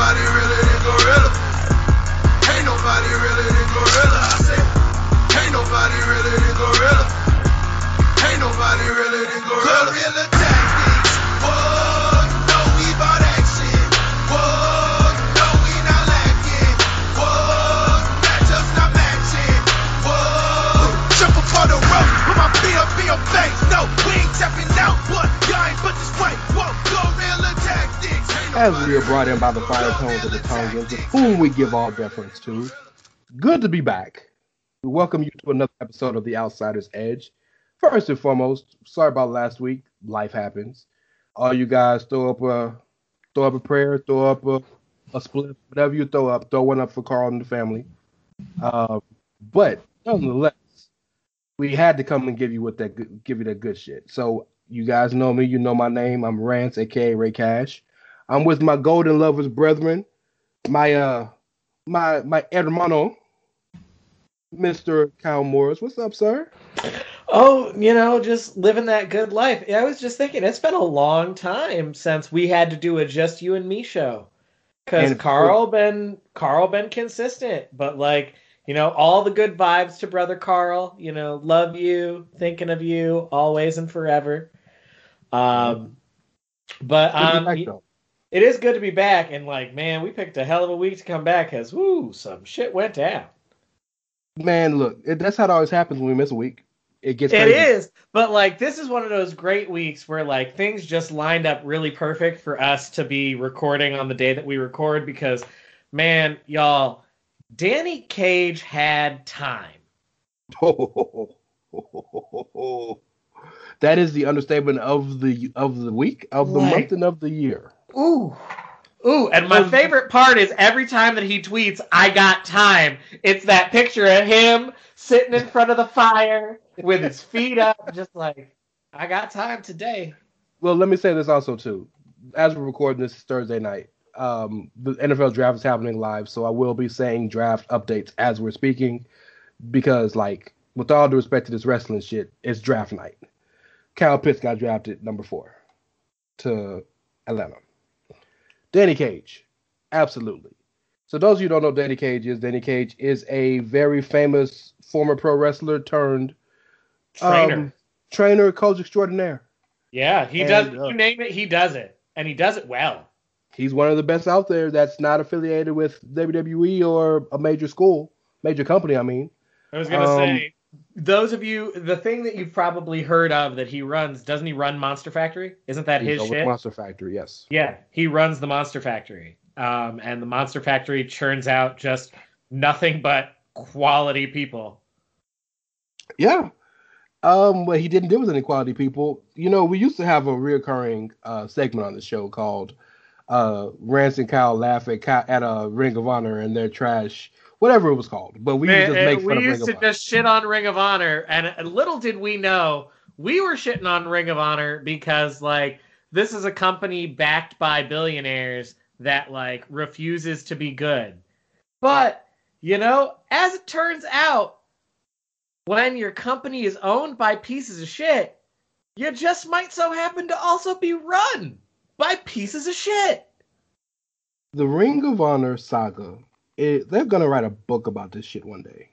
nobody realer than Gorilla. Ain't nobody realer than Gorilla. I said, ain't nobody realer than Gorilla. Ain't nobody realer than Gorilla. Gorilla tactics. Whoa, upon the. Put my feet up face. No, we ain't tapping out. What? Y'all ain't but this As we are brought in by the fire tones of the Tongans, to whom we give all deference to. Good to be back. We welcome you to another episode of The Outsider's Edge. First and foremost, sorry about last week. Life happens. All you guys throw up a throw up a prayer, throw up a, a split, whatever you throw up, throw one up for Karl and the family. Um, but nonetheless, we had to come and give you what that give you that good shit. So you guys know me, you know my name. I'm Rance, aka Ray Cash. I'm with my golden lovers brethren, my uh my my hermano, Mr. Kyle Morris. What's up, sir? Oh, you know, just living that good life. I was just thinking, it's been a long time since we had to do a just you and me show. Because Karl been Karl been consistent, but like you know, all the good vibes to brother Karl. You know, love you, thinking of you, always and forever. Um, but Good to be um, back, y- though. It is good to be back, and like, man, we picked a hell of a week to come back, cause woo, some shit went down. Man, look, it, that's how it always happens when we miss a week. It gets It crazy. is, but like this is one of those great weeks where like things just lined up really perfect for us to be recording on the day that we record because man, y'all, Danny Cage had time. that is the understatement of the of the week, of the Like- month, and of the year. Ooh. Ooh, and my favorite part is every time that he tweets, I got time. It's that picture of him sitting in front of the fire with his feet up, just like, I got time today. Well, let me say this also too. As we're recording this Thursday night, um, the NFL draft is happening live, so I will be saying draft updates as we're speaking, because like with all due respect to this wrestling shit, it's draft night. Kyle Pitts got drafted number four to Atlanta. Danny Cage, absolutely. So those of you who don't know Danny Cage is, Danny Cage is a very famous former pro wrestler turned Trainer. um, trainer, coach extraordinaire. yeah, he and, does. uh, you name it, he does it. And he does it well. he's one of the best out there that's not affiliated with WWE or a major school, major company. I mean, I was gonna Um, say, those of you, the thing that you've probably heard of that he runs, doesn't he run Monster Factory? Isn't that he's his shit? Monster Factory. Yes. Yeah, he runs the Monster Factory. Um, and the Monster Factory churns out just nothing but quality people. Yeah. Um, but he didn't deal with any quality people. You know, we used to have a reoccurring uh, segment on the show called uh, Rance and Kyle laugh at Ky- at a Ring of Honor and their trash, whatever it was called. But we used to Man, just make fun we of used to Honor. just shit on Ring of Honor, and little did we know we were shitting on Ring of Honor because like this is a company backed by billionaires that like refuses to be good. But, you know, as it turns out, when your company is owned by pieces of shit, you just might so happen to also be run by pieces of shit. The Ring of Honor saga, it, they're gonna write a book about this shit one day.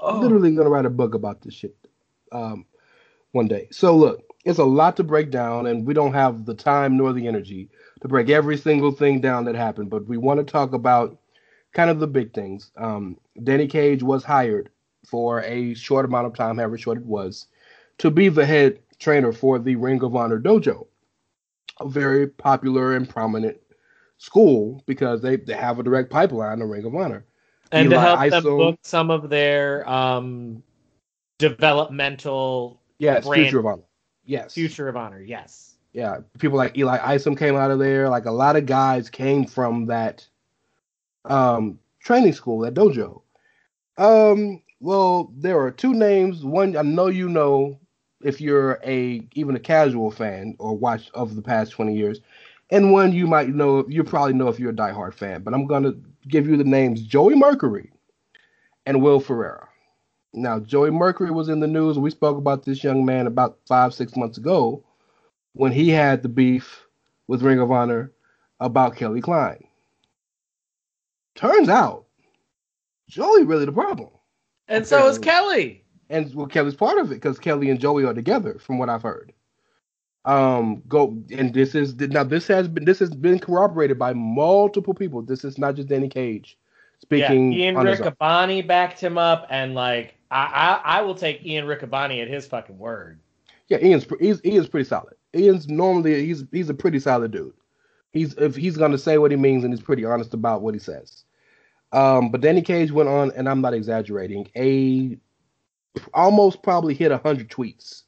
Oh. Literally gonna write a book about this shit um, one day. So look, it's a lot to break down, and we don't have the time nor the energy to break every single thing down that happened. But we want to talk about kind of the big things. Um, Danny Cage was hired for a short amount of time, however short it was, to be the head trainer for the Ring of Honor dojo, a very popular and prominent school because they, they have a direct pipeline to Ring of Honor. and to Eli help them book some of their um, developmental Yes, brand- Future of Honor. Yes. future of honor. Yes. Yeah, people like Eli Isom came out of there. Like a lot of guys came from that um, training school, that dojo. Um, well, there are two names. One I know you know if you're a even a casual fan or watch of the past 20 years, and one you might know you probably know if you're a diehard fan. But I'm gonna give you the names Joey Mercury and Will Ferrara. Now, Joey Mercury was in the news. We spoke about this young man about five, six months ago when he had the beef with Ring of Honor about Kelly Klein. Turns out, Joey really the problem. And so is Kelly. And well, Kelly's part of it because Kelly and Joey are together, from what I've heard. Um, go and this is now this has been this has been corroborated by multiple people. This is not just Danny Cage speaking. yeah, Ian. Riccaboni backed him up, and like I, I, I will take Ian Riccaboni at his fucking word. Yeah, Ian's he's Ian's pretty solid. Ian's normally he's he's a pretty solid dude. He's if he's gonna say what he means and he's pretty honest about what he says. Um, but Danny Cage went on, and I'm not exaggerating, a almost probably hit hundred tweets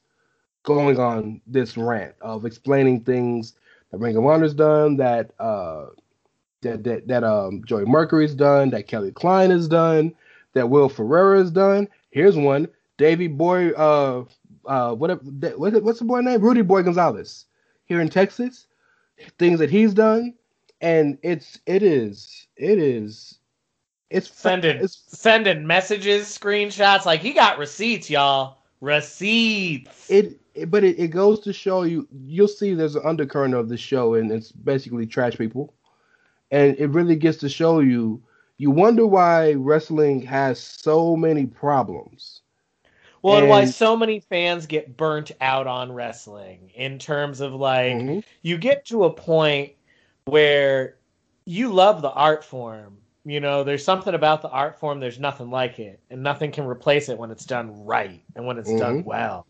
going on this rant of explaining things that Ring of Honor's done, that uh that that that um Joey Mercury's done, that Kelly Klein has done, that Will Ferrara has done. Here's one, Davey Boy uh uh whatever what's the boy name? Rudy Boy Gonzalez here in Texas. Things that he's done, and it's it is it is it's Sending it's sending messages, screenshots. Like he got receipts, y'all. Receipts. it but it, it goes to show you you'll see there's an undercurrent of the show and it's basically trash people and it really gets to show you you wonder why wrestling has so many problems well, and why so many fans get burnt out on wrestling in terms of like Mhm. you get to a point where you love the art form. You know, there's something about the art form, there's nothing like it, and nothing can replace it when it's done right and when it's done Mhm. well.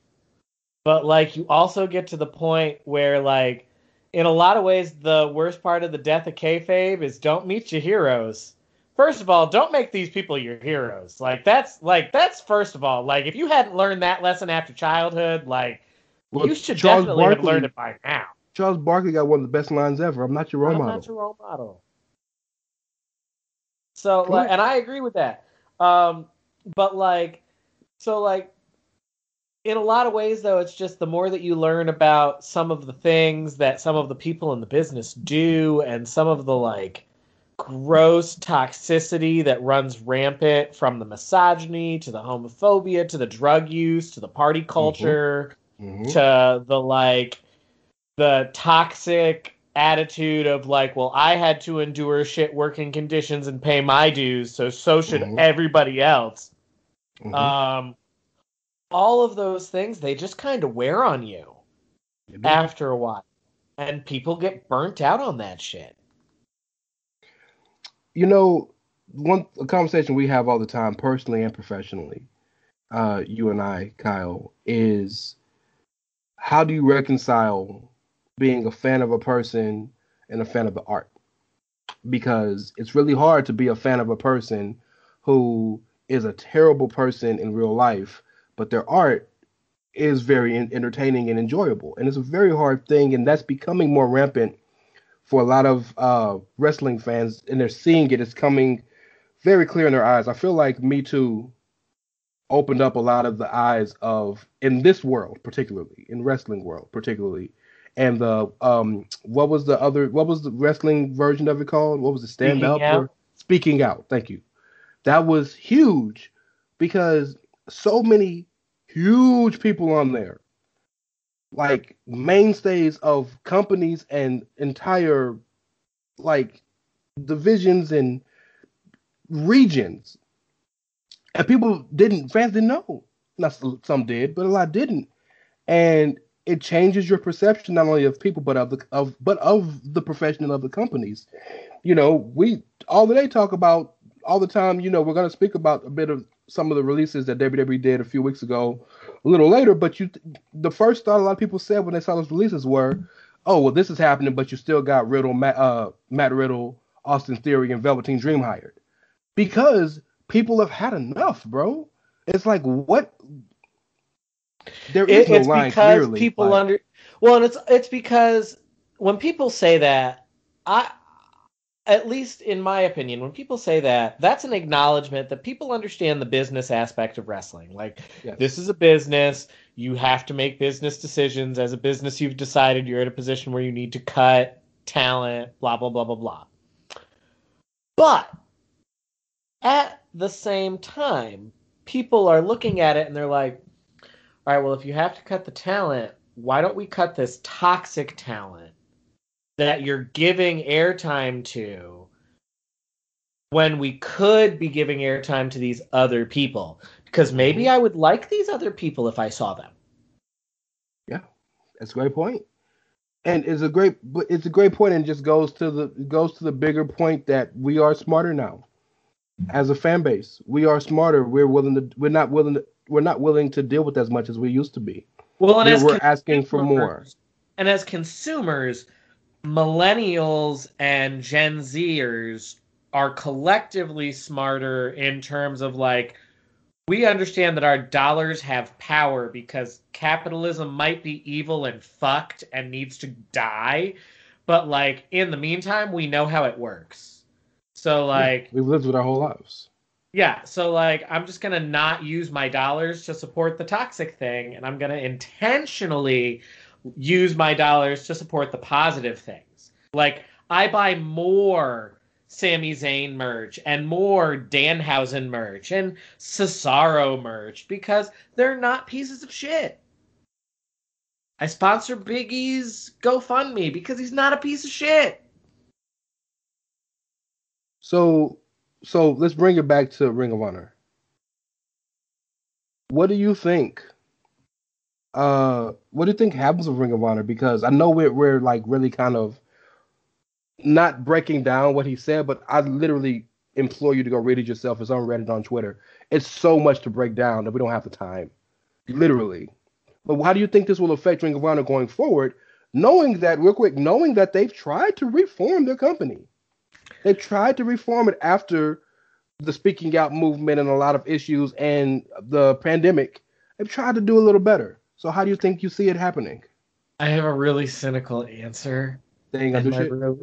But like you also get to the point where like in a lot of ways the worst part of the death of kayfabe is don't meet your heroes. First of all, don't make these people your heroes. Like that's like that's first of all. Like if you hadn't learned that lesson after childhood, like Well, you should Charles definitely have Barkley- learned it by now. charles barkley got one of the best lines ever i'm not your role I'm model not your role model. So, like, and I agree with that. Um, but like, so like, in a lot of ways, though, it's just the more that you learn about some of the things that some of the people in the business do, and some of the like gross toxicity that runs rampant from the misogyny to the homophobia to the drug use to the party culture Mhm. to the like the toxic attitude of like well i had to endure shit working conditions and pay my dues so so should Mhm. everybody else Mhm. um all of those things they just kind of wear on you They after a while. And people get burnt out on that shit. You know, one a conversation we have all the time, personally and professionally, uh, you and I, Kyle, is how do you reconcile being a fan of a person and a fan of the art? Because it's really hard to be a fan of a person who is a terrible person in real life, but their art is very entertaining and enjoyable. And it's a very hard thing, and that's becoming more rampant for a lot of uh, wrestling fans, and they're seeing it. It's coming very clear in their eyes. I feel like Me Too opened up a lot of the eyes of in this world, particularly in wrestling world, particularly, and the um what was the other what was the wrestling version of it called? What was it? Stand Speaking up Out? or speaking out? Thank you. That was huge because so many huge people on there, like mainstays of companies and entire like divisions and regions, and people didn't fans didn't know. Not some did, but a lot didn't, and it changes your perception not only of people but of the of but of the profession and of the companies. You know, we all that they talk about all the time. You know, we're going to speak about a bit of some of the releases that WWE did a few weeks ago, a little later. But you, the first thought a lot of people said when they saw those releases were, "Oh, well, this is happening," but you still got Riddle, Matt, uh, Matt Riddle, Austin Theory, and Velveteen Dream hired because people have had enough, bro. It's like what. There is It- no it's line because clearly. people but- under well and it's it's because when people say that i at least in my opinion when people say that that's an acknowledgement that people understand the business aspect of wrestling. Like Yes. this is a business. You have to make business decisions. As a business you've decided you're in a position where you need to cut talent blah blah blah blah blah. But at the same time people are looking at it and they're like all right, well, if you have to cut the talent, why don't we cut this toxic talent that you're giving airtime to when we could be giving airtime to these other people? Because maybe I would like these other people if I saw them. Yeah, that's a great. And it's a great but it's a great point and just goes to the goes to the bigger point that we are smarter now. As a fan base, we are smarter. We're willing to we're not willing to we're not willing to deal with as much as we used to be. Well, and We're, as we're asking for more. And as consumers, millennials and Gen Zers are collectively smarter in terms of like we understand that our dollars have power because capitalism might be evil and fucked and needs to die, but like in the meantime, we know how it works. So like We've lived with our whole lives. yeah, so like I'm just gonna not use my dollars to support the toxic thing, and I'm gonna intentionally use my dollars to support the positive things. Like I buy more Sami Zayn merch and more Danhausen merch and Cesaro merch because they're not pieces of shit. I sponsor Biggie's GoFundMe because he's not a piece of shit. So so let's bring it back to Ring of Honor. What do you think? Uh, what do you think happens with Ring of Honor? Because I know we're we're like really kind of not breaking down what he said, but I literally implore you to go read it yourself. It's on Reddit on Twitter. It's so much to break down that we don't have the time, literally. But how do you think this will affect Ring of Honor going forward? Knowing that, real quick, knowing that they've tried to reform their company. They tried to reform it after the speaking out movement and a lot of issues and the pandemic. They've tried to do a little better. So how do you think you see it happening? I have a really cynical answer. They ain't gonna And do my real-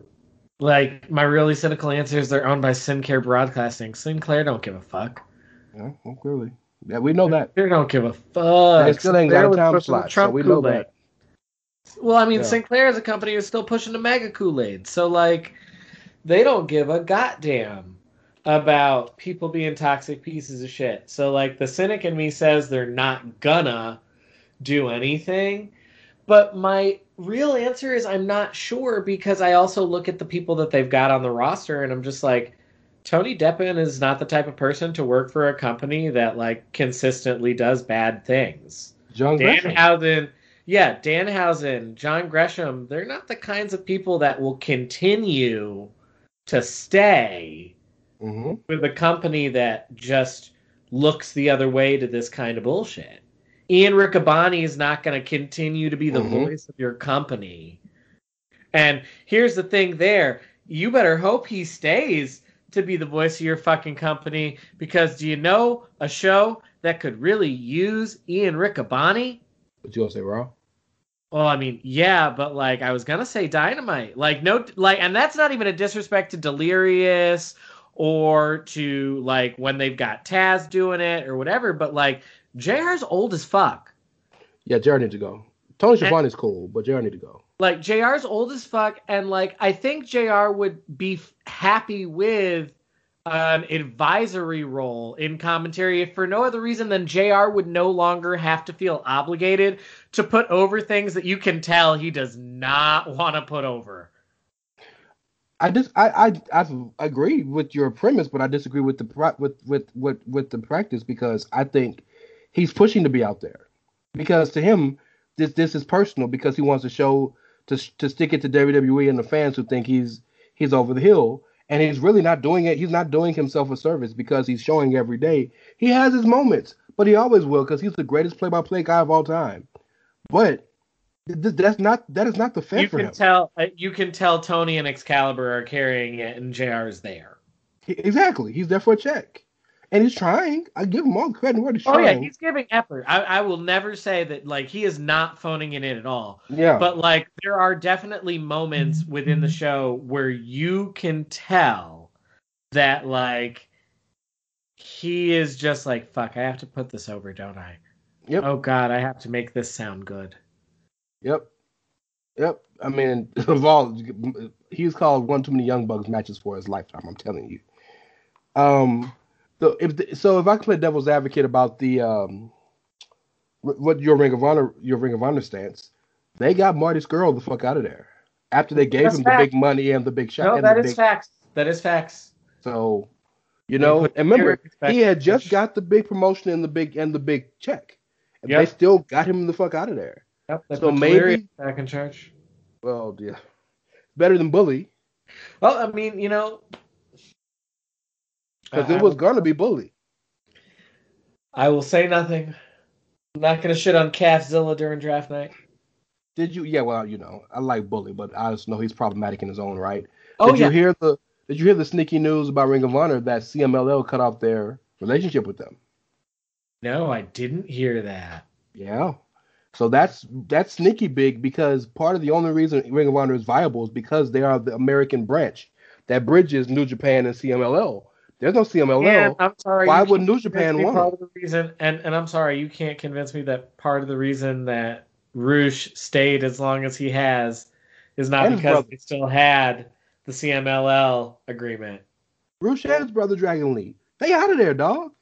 like my really cynical answer is they're owned by Sinclair Broadcasting. Sinclair don't give a fuck. Yeah, well, clearly. Yeah, we know that. They don't give a fuck. They still ain't got a time slot, the so we know Kool-Aid. that. Well, I mean, Yeah. Sinclair is a company who's still pushing the Mega Kool Aid. So like, they don't give a goddamn about people being toxic pieces of shit. So like, the cynic in me says they're not gonna do anything. But my real answer is I'm not sure because I also look at the people that they've got on the roster and I'm just like, Tony Deppen is not the type of person to work for a company that like consistently does bad things. John. Danhausen, yeah, Danhausen, John Gresham, they're not the kinds of people that will continue to stay hmm with a company that just looks the other way to this kind of bullshit. Ian Riccaboni is not going to continue to be the Mhm. voice of your company. And here's the thing there, you better hope he stays to be the voice of your fucking company because do you know a show that could really use Ian Riccaboni? But you gonna say Raw? Well, I mean, yeah, but like I was gonna say Dynamite, like no, like, and that's not even a disrespect to Delirious or to like when they've got Taz doing it or whatever. But like JR's old as fuck. Yeah, Jared needs to go. Tony Schiavone is cool, but Jared need to go. Like JR's old as fuck, and like I think JR would be f- happy with an advisory role in commentary if for no other reason than JR would no longer have to feel obligated to put over things that you can tell he does not want to put over. I just I, I I agree with your premise, but I disagree with the with with with with the practice because I think he's pushing to be out there because to him this this is personal because he wants to show to to stick it to WWE and the fans who think he's he's over the hill and he's really not doing it. He's not doing himself a service because he's showing every day. He has his moments, but he always will because he's the greatest play-by-play guy of all time. But th- that's not that is not the fit You can him. tell uh, you can tell Tony and Excalibur are carrying it, and JR is there. Exactly, he's there for a check, and he's trying. I give him all the credit where he's Oh yeah, he's giving effort. I, I will never say that like he is not phoning it in at all. yeah, But like there are definitely moments within the show where you can tell that like he is just like fuck, I have to put this over, don't I? Yep. Oh god, I have to make this sound good. Yep. Yep. I mean, of all, he's called one too many Young Bucks matches for his lifetime. I'm telling you. Um, so if the, so, if I can play devil's advocate about the um, what your Ring of Honor, your Ring of Honor stance, they got Marty Scurll the fuck out of there after they gave That's him the big money and the big shot. No, and that the is big, facts. That is facts. So, you know, and remember, he had just got the big promotion and the big and the big check, and Yep. they still got him the fuck out of there. Yep, they So put maybe- Delirious back in charge. Well, yeah, better than Bully Well, I mean, you know, because it was gonna be Bully. I will say nothing. I'm not gonna shit on Calfzilla during draft night. Did you? Yeah, well, you know, I like Bully, but I just know he's problematic in his own right. Oh did yeah, you hear the? Did you hear the sneaky news about Ring of Honor that CMLL cut off their relationship with them? no, I didn't hear that. Yeah. So that's that's sneaky big because part of the only reason Ring of Honor is viable is because they are the American branch that bridges New Japan and CMLL. There's no CMLL. And I'm sorry. Why would New Japan want Part of the reason, and and I'm sorry, you can't convince me that part of the reason that Rush stayed as long as he has is not And because they still had the CMLL agreement. Rush and his brother Dragon Lee. They out of there, dog.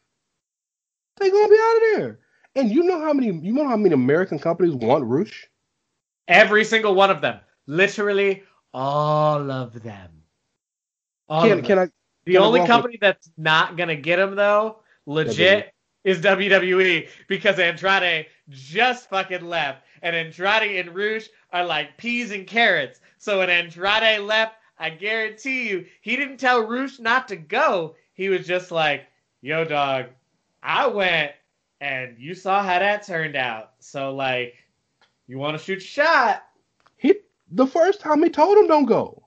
They gonna be out of there. And you know how many you know how many American companies want Rush? Every single one of them, literally all of them. All Can of them. can I The only company that's not gonna get him though, legit, is WWE because Andrade just fucking left, and Andrade and Rush are like peas and carrots. So when Andrade left, I guarantee you, he didn't tell Rush not to go. He was just like, "Yo, dog, I went, and you saw how that turned out. So like, you want to shoot your shot? he the first time he told him don't go.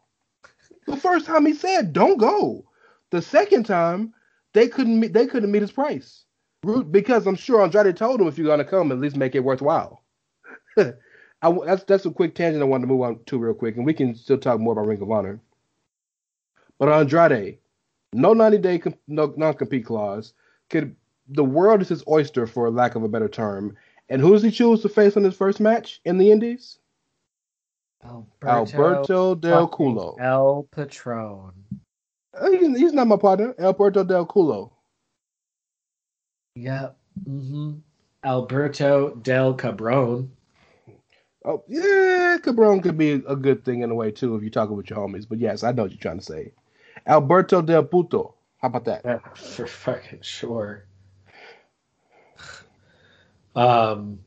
The first time he said don't go. The second time they couldn't meet they couldn't meet his price. Because I'm sure Andrade told him if you're gonna come, at least make it worthwhile. I, that's that's a quick tangent I wanted to move on to real quick, and we can still talk more about Ring of Honor. But Andrade, no 90 day com- no non compete clause. Could the world is his oyster for lack of a better term. And who does he choose to face in his first match in the Indies? Alberto Del fucking Culo. El Patron. He- he's not my partner. Alberto Del Culo. Yep. hmm Alberto Del Cabron. Oh yeah, Cabron could be a good thing in a way too if you're talking with your homies. But yes, I know what you're trying to say. Alberto Del Puto. How about that? Yeah, for fucking sure. Um.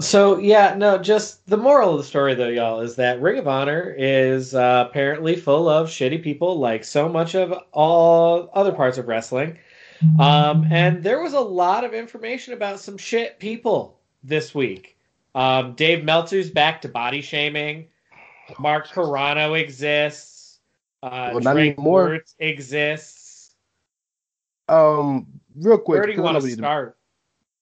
So yeah, no, just the moral of the story though, y'all, is that Ring of Honor is uh, apparently full of shitty people, like so much of all other parts of wrestling. Um, and there was a lot of information about some shit people this week. Um, Dave Meltzer's back to body shaming. Mark Carrano exists. Uh, Well, not Drake anymore. Wuertz exists. Um, real quick. Where do you 'cause I want know to we need to- start?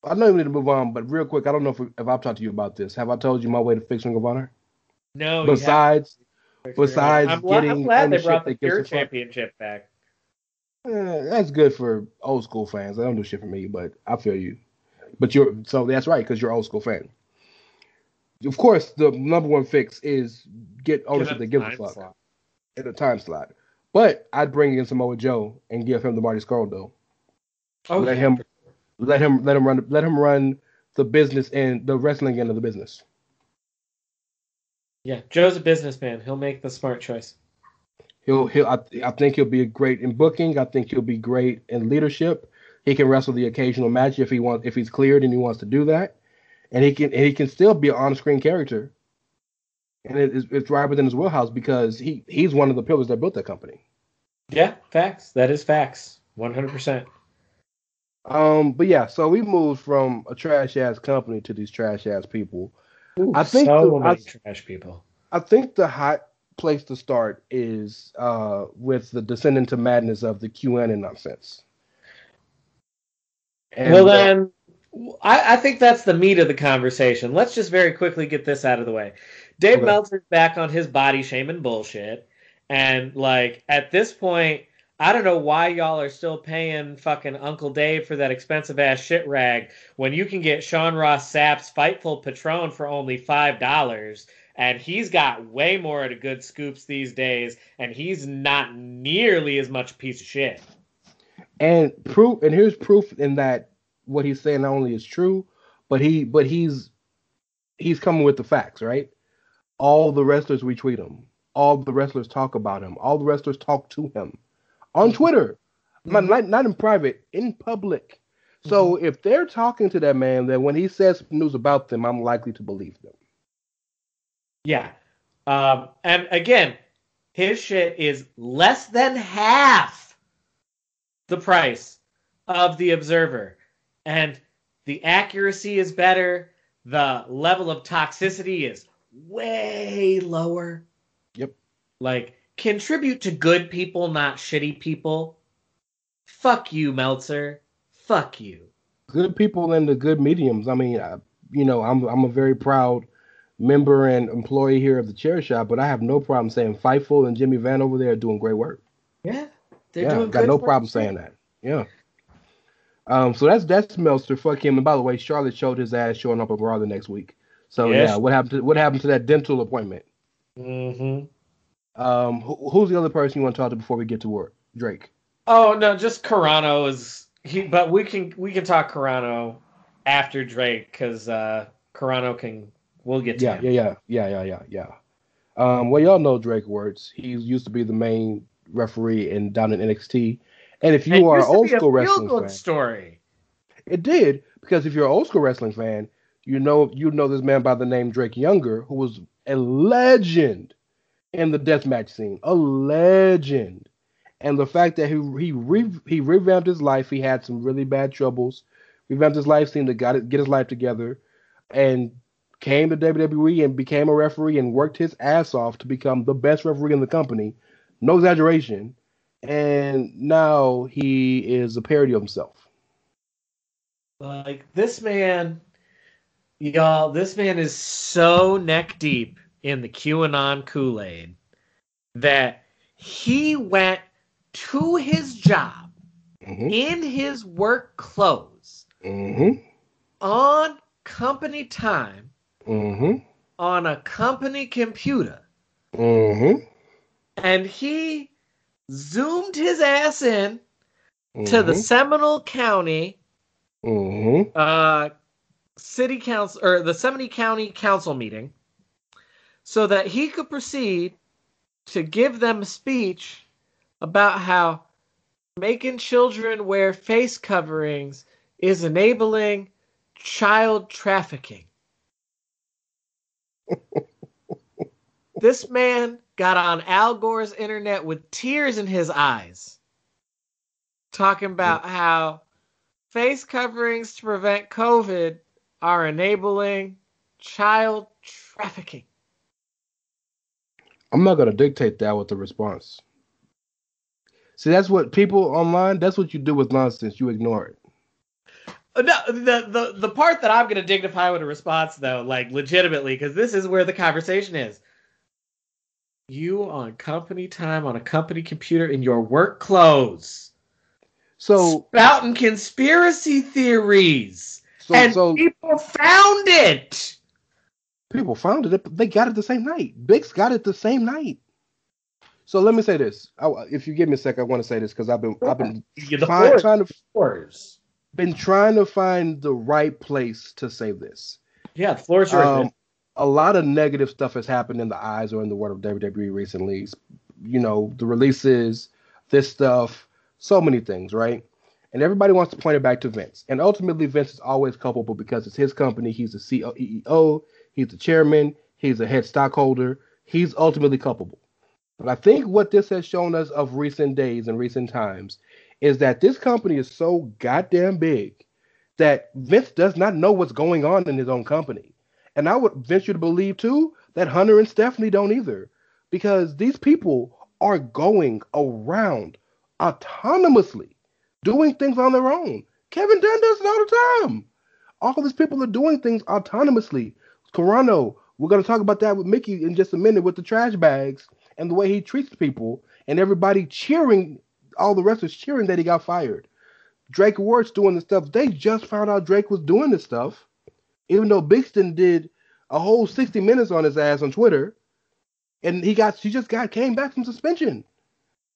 I know we need to move on, but real quick, I don't know if, if I've talked to you about this. Have I told you my way to fix Ring of Honor? No. Besides, haven't. besides I'm, glad- I'm getting glad they brought the that Pure a fuck. Championship back. eh, that's good for old school fans. They don't do shit for me, but I feel you. But you're so that's right because you're an old school fan. of course, the number one fix is get ownership a that gives a fuck slot. in a time slot. But I'd bring in Samoa Joe and give him the Marty Scurll though. Oh, let him, let him, let him run, let him run the business and the wrestling end of the business. Yeah, Joe's a businessman. He'll make the smart choice. He'll, he'll, I, I think he'll be great in booking. I think he'll be great in leadership. He can wrestle the occasional match if he wants, if he's cleared and he wants to do that, and he can, and he can still be an on-screen character. And it, it's, it's right within his wheelhouse because he, he's one of the pillars that built that company. Yeah, facts. That is facts. One hundred percent. Um, but yeah, so we moved from a trash ass company to these trash ass people. I think so the- many I- trash people. I think the hot place to start is uh, with the descent into madness of the QAnon nonsense. And, well, uh, then, I, I think that's the meat of the conversation. Let's just very quickly get this out of the way. Dave Okay. Meltzer's back on his body shaming bullshit, and like at this point, I don't know why y'all are still paying fucking Uncle Dave for that expensive ass shit rag when you can get Sean Ross Sapp's Fightful Patreon for only five dollars. And he's got way more of the good scoops these days, and he's not nearly as much a piece of shit. and proof and here's proof in that what he's saying not only is true, but he but he's he's coming with the facts, right? All the wrestlers retweet him. All the wrestlers talk about him. All the wrestlers talk to him on mm-hmm. Twitter, not, mm-hmm. not not in private, in public. So mm-hmm. if they're talking to that man, then when he says news about them, I'm likely to believe them. Yeah. Um, and again, his shit is less than half the price of the Observer. And the accuracy is better. The level of toxicity is way lower. Yep. Like, contribute to good people, not shitty people. Fuck you, Meltzer. Fuck you. good people in the good mediums. I mean, I, you know, I'm I'm a very proud member and employee here of the Chairshot, but I have no problem saying Fightful and Jimmy Van over there are doing great work. Yeah. They're yeah, doing got good no work. problem saying that. Yeah. Um, so that's that's Meltzer. Fuck him. And by the way, Charlotte showed his ass showing up at Raw the next week. So Yes. yeah, what happened to what happened to that dental appointment? Mm-hmm. Um, who, who's the other person you want to talk to before we get to work? Drake. Oh no, just Carrano is he. But we can we can talk Carrano after Drake because uh, Carrano can. We'll get to Yeah, him. yeah, yeah, yeah, yeah, yeah, yeah. Um, well, y'all know Drake Wuertz. He used to be the main referee in down in NXT. And if you It are an old school wrestling fan, story. it did because if you're an old school wrestling fan, you know you know this man by the name Drake Younger, who was a legend in the deathmatch scene, a legend. And the fact that he he re, he revamped his life, he had some really bad troubles, revamped his life, seemed to got it, get his life together, and came to WWE and became a referee and worked his ass off to become the best referee in the company. No exaggeration. And now he is a parody of himself. Like this man, y'all. This man is so neck deep in the QAnon Kool Aid that he went to his job hmm in his work clothes hmm on company time hmm on a company computer. Hmm and he zoomed his ass in to the Seminole County hmm uh, city council or the Seminole County Council meeting so that he could proceed to give them a speech about how making children wear face coverings is enabling child trafficking. this man got on Al Gore's internet with tears in his eyes, talking about hmm. how face coverings to prevent COVID are enabling child trafficking. I'm not gonna dictate that with the response. See, that's what people online. That's what you do with nonsense. You ignore it. Uh, No, the, the the part that I'm going to dignify with a response, though, like legitimately, because this is where the conversation is. You on company time on a company computer in your work clothes, So, spouting conspiracy theories, so, and so, people found it. People found it. They got it the same night. Bix got it the same night. So let me say this. I, if you give me a sec, I want to say this because I've been I've been find- trying to floors. been trying to find the right place to say this. Yeah, the floors are. Um, a lot of negative stuff has happened in the eyes or in the world of WWE recently. You know, the releases, this stuff, so many things, right? And everybody wants to point it back to Vince. And ultimately, Vince is always culpable because it's his company. He's the CEO, he's the chairman, he's a head stockholder. He's ultimately culpable. But I think what this has shown us of recent days and recent times is that this company is so goddamn big that Vince does not know what's going on in his own company. And I would venture to believe too that Hunter and Stephanie don't either, because these people are going around autonomously doing things on their own. Kevin Dunn does it all the time. All these people are doing things autonomously. Carrano, we're going to talk about that with Mickie in just a minute with the trash bags and the way he treats people and everybody cheering, all the wrestlers cheering that he got fired. Drake Wuertz doing the stuff. They just found out Drake was doing this stuff, even though Bixenspan did a whole 60 minutes on his ass on Twitter, and he got he just got came back from suspension.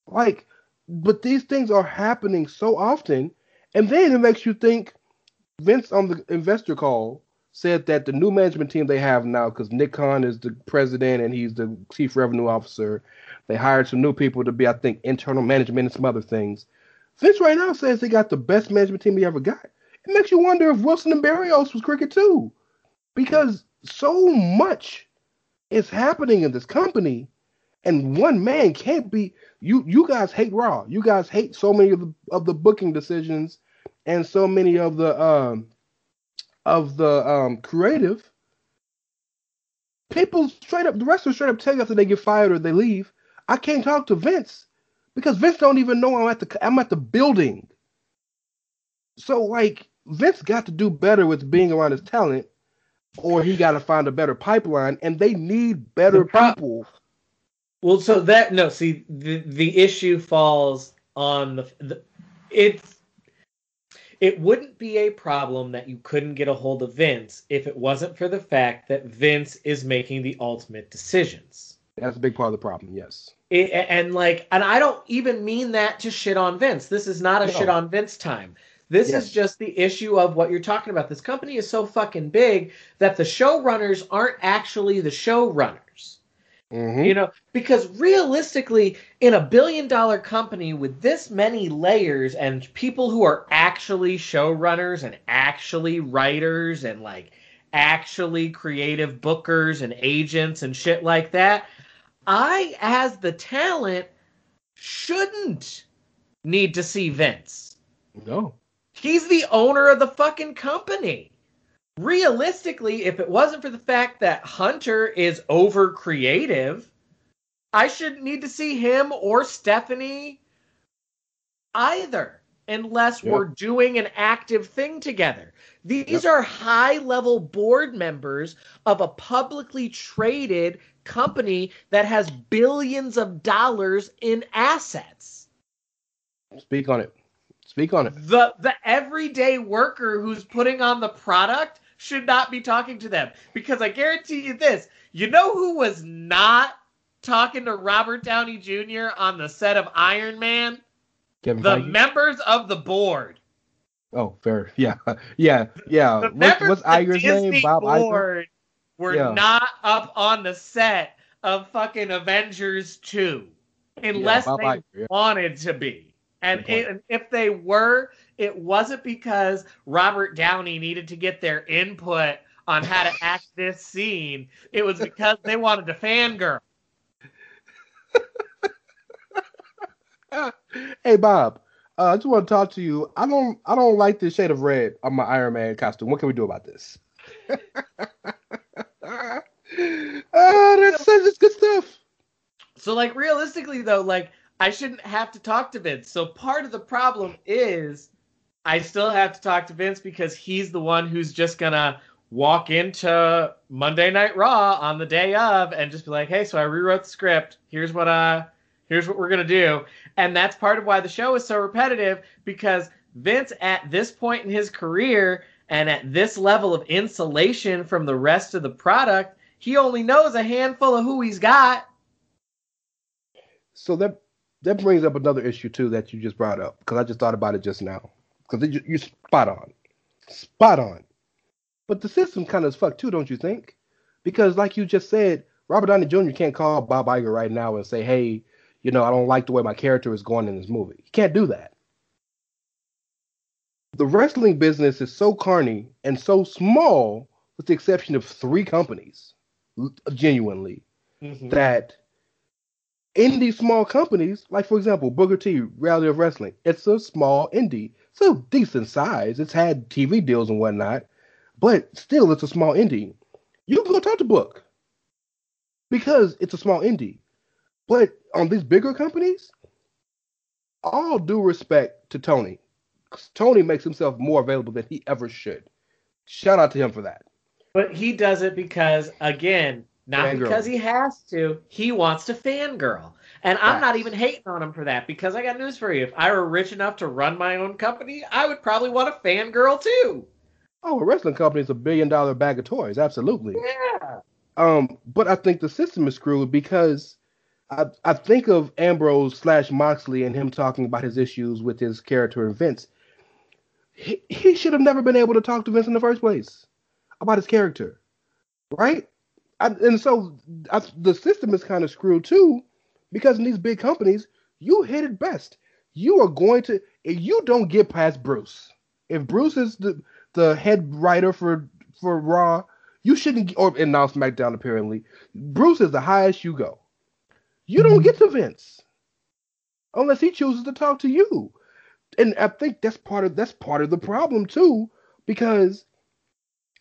Like, but these things are happening so often, and then it makes you think. Vince on the investor call said that the new management team they have now, because Nick Khan is the president and he's the chief revenue officer, they hired some new people to be, I think, internal management and some other things. Vince right now says they got the best management team he ever got. It makes you wonder if Wilson and Barrios was cricket too, because so much is happening in this company, and one man can't be. You you guys hate Raw. You guys hate so many of the of the booking decisions, and so many of the um of the um creative. People straight up, the wrestlers straight up tell you after they get fired or they leave, I can't talk to Vince because Vince don't even know I'm at the I'm at the building. So like Vince got to do better with being around his talent, or he got to find a better pipeline, and they need better The pro- people. Well, so that no, see the the issue falls on the, the it's it wouldn't be a problem that you couldn't get a hold of Vince if it wasn't for the fact that Vince is making the ultimate decisions. That's a big part of the problem. Yes. It, and like, and I don't even mean that to shit on Vince. This is not a No. shit on Vince time. This Yes. is just the issue of what you're talking about. This company is so fucking big that the showrunners aren't actually the showrunners. Mhm. You know, because realistically, in a billion dollar company with this many layers and people who are actually showrunners and actually writers and like actually creative bookers and agents and shit like that, I, as the talent, shouldn't need to see Vince. No. He's the owner of the fucking company. Realistically, if it wasn't for the fact that Hunter is over creative, I shouldn't need to see him or Stephanie either, unless Yeah. we're doing an active thing together. These are high level board members of a publicly traded company that has billions of dollars in assets Speak on it. Speak on it. the the everyday worker who's putting on the product should not be talking to them because I guarantee you this. You know who was not talking to Robert Downey Jr. on the set of Iron Man? Kevin The Feige. members of the board. oh, fair. Yeah. Yeah. Yeah. The What, what's Iger's name? Bob Iger. board were Yeah. not up on the set of fucking Avengers 2 unless Bob they Iger, yeah. wanted to be. And it, and if they were, it wasn't because Robert Downey needed to get their input on how to act this scene. It was because they wanted to fangirl. Hey Bob, uh, I just want to talk to you. I don't I don't like this shade of red on my Iron Man costume. What can we do about this? uh, that's that's good stuff. So like realistically though, like I shouldn't have to talk to Vince. So part of the problem is I still have to talk to Vince because he's the one who's just gonna walk into Monday Night Raw on the day of and just be like, "Hey, so I rewrote the script. Here's what uh here's what we're going to do." And that's part of why the show is so repetitive because Vince at this point in his career and at this level of insulation from the rest of the product He only knows a handful of who he's got. So that that brings up another issue too that you just brought up because I just thought about it just now because you're spot on, spot on. But the system kind of is fucked too, don't you think? Because like you just said, Robert Downey Jr. can't call Bob Iger right now and say, "Hey, you know, I don't like the way my character is going in this movie." He can't do that. The wrestling business is so carny and so small, with the exception of three companies, genuinely, mm-hmm. that in these small companies, like for example, Booker T, Reality of Wrestling, it's a small indie. It's a decent size. It's had TV deals and whatnot, but still, it's a small indie. You can go talk to Book because it's a small indie. But on these bigger companies, all due respect to Tony, Tony makes himself more available than he ever should. Shout out to him for that. But he does it because, again, not fangirl. because he has to. He wants to fangirl. And I'm not even hating on him for that because I got news for you. If I were rich enough to run my own company, I would probably want a fangirl too. Oh, a wrestling company is a billion dollar bag of toys. Absolutely. Yeah. Um, but I think the system is screwed because I, I think of Ambrose slash Moxley and him talking about his issues with his character in Vince. He, he should have never been able to talk to Vince in the first place about his character, right? I, and so I, the system is kind of screwed too, because in these big companies, you hit it best. You are going to if you don't get past Bruce. If Bruce is the the head writer for for Raw, you shouldn't or and now SmackDown apparently. Bruce is the highest you go. You don't mm-hmm. get to Vince unless he chooses to talk to you. And I think that's part of that's part of the problem too, because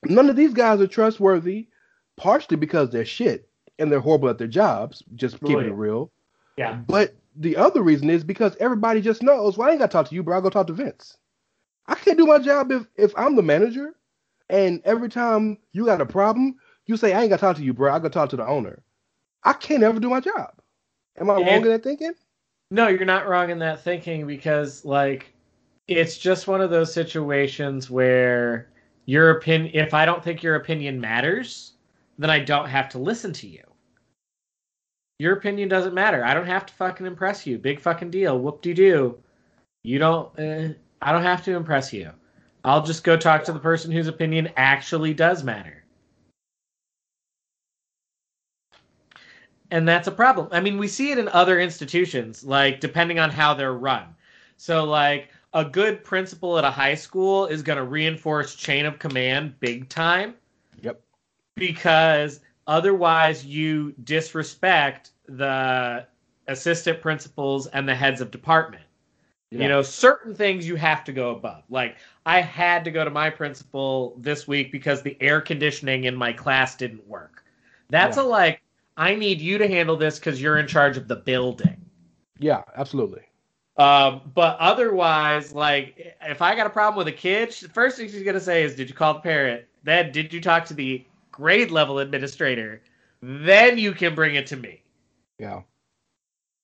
none of these guys are trustworthy partially because they're shit and they're horrible at their jobs, just keeping it real. Yeah. But the other reason is because everybody just knows, well, I ain't got to talk to you, bro. I'll go talk to Vince. I can't do my job if, if I'm the manager and every time you got a problem, you say, I ain't got to talk to you, bro. I go talk to the owner. I can't ever do my job. Am I and, wrong in that thinking? No, you're not wrong in that thinking because, like, it's just one of those situations where your opinion, if I don't think your opinion matters, then I don't have to listen to you. Your opinion doesn't matter. I don't have to fucking impress you. Big fucking deal. Whoop de doo. You don't. Uh, I don't have to impress you. I'll just go talk to the person whose opinion actually does matter. And that's a problem. I mean, we see it in other institutions, like depending on how they're run. So, like, a good principal at a high school is going to reinforce chain of command big time because otherwise you disrespect the assistant principals and the heads of department. Yeah. You know, certain things you have to go above. Like I had to go to my principal this week because the air conditioning in my class didn't work. That's yeah. a like I need you to handle this cuz you're in charge of the building. Yeah, absolutely. Um, but otherwise, like if I got a problem with a kid, the first thing she's gonna say is, "Did you call the parent? Then did you talk to the grade level administrator, then you can bring it to me. Yeah.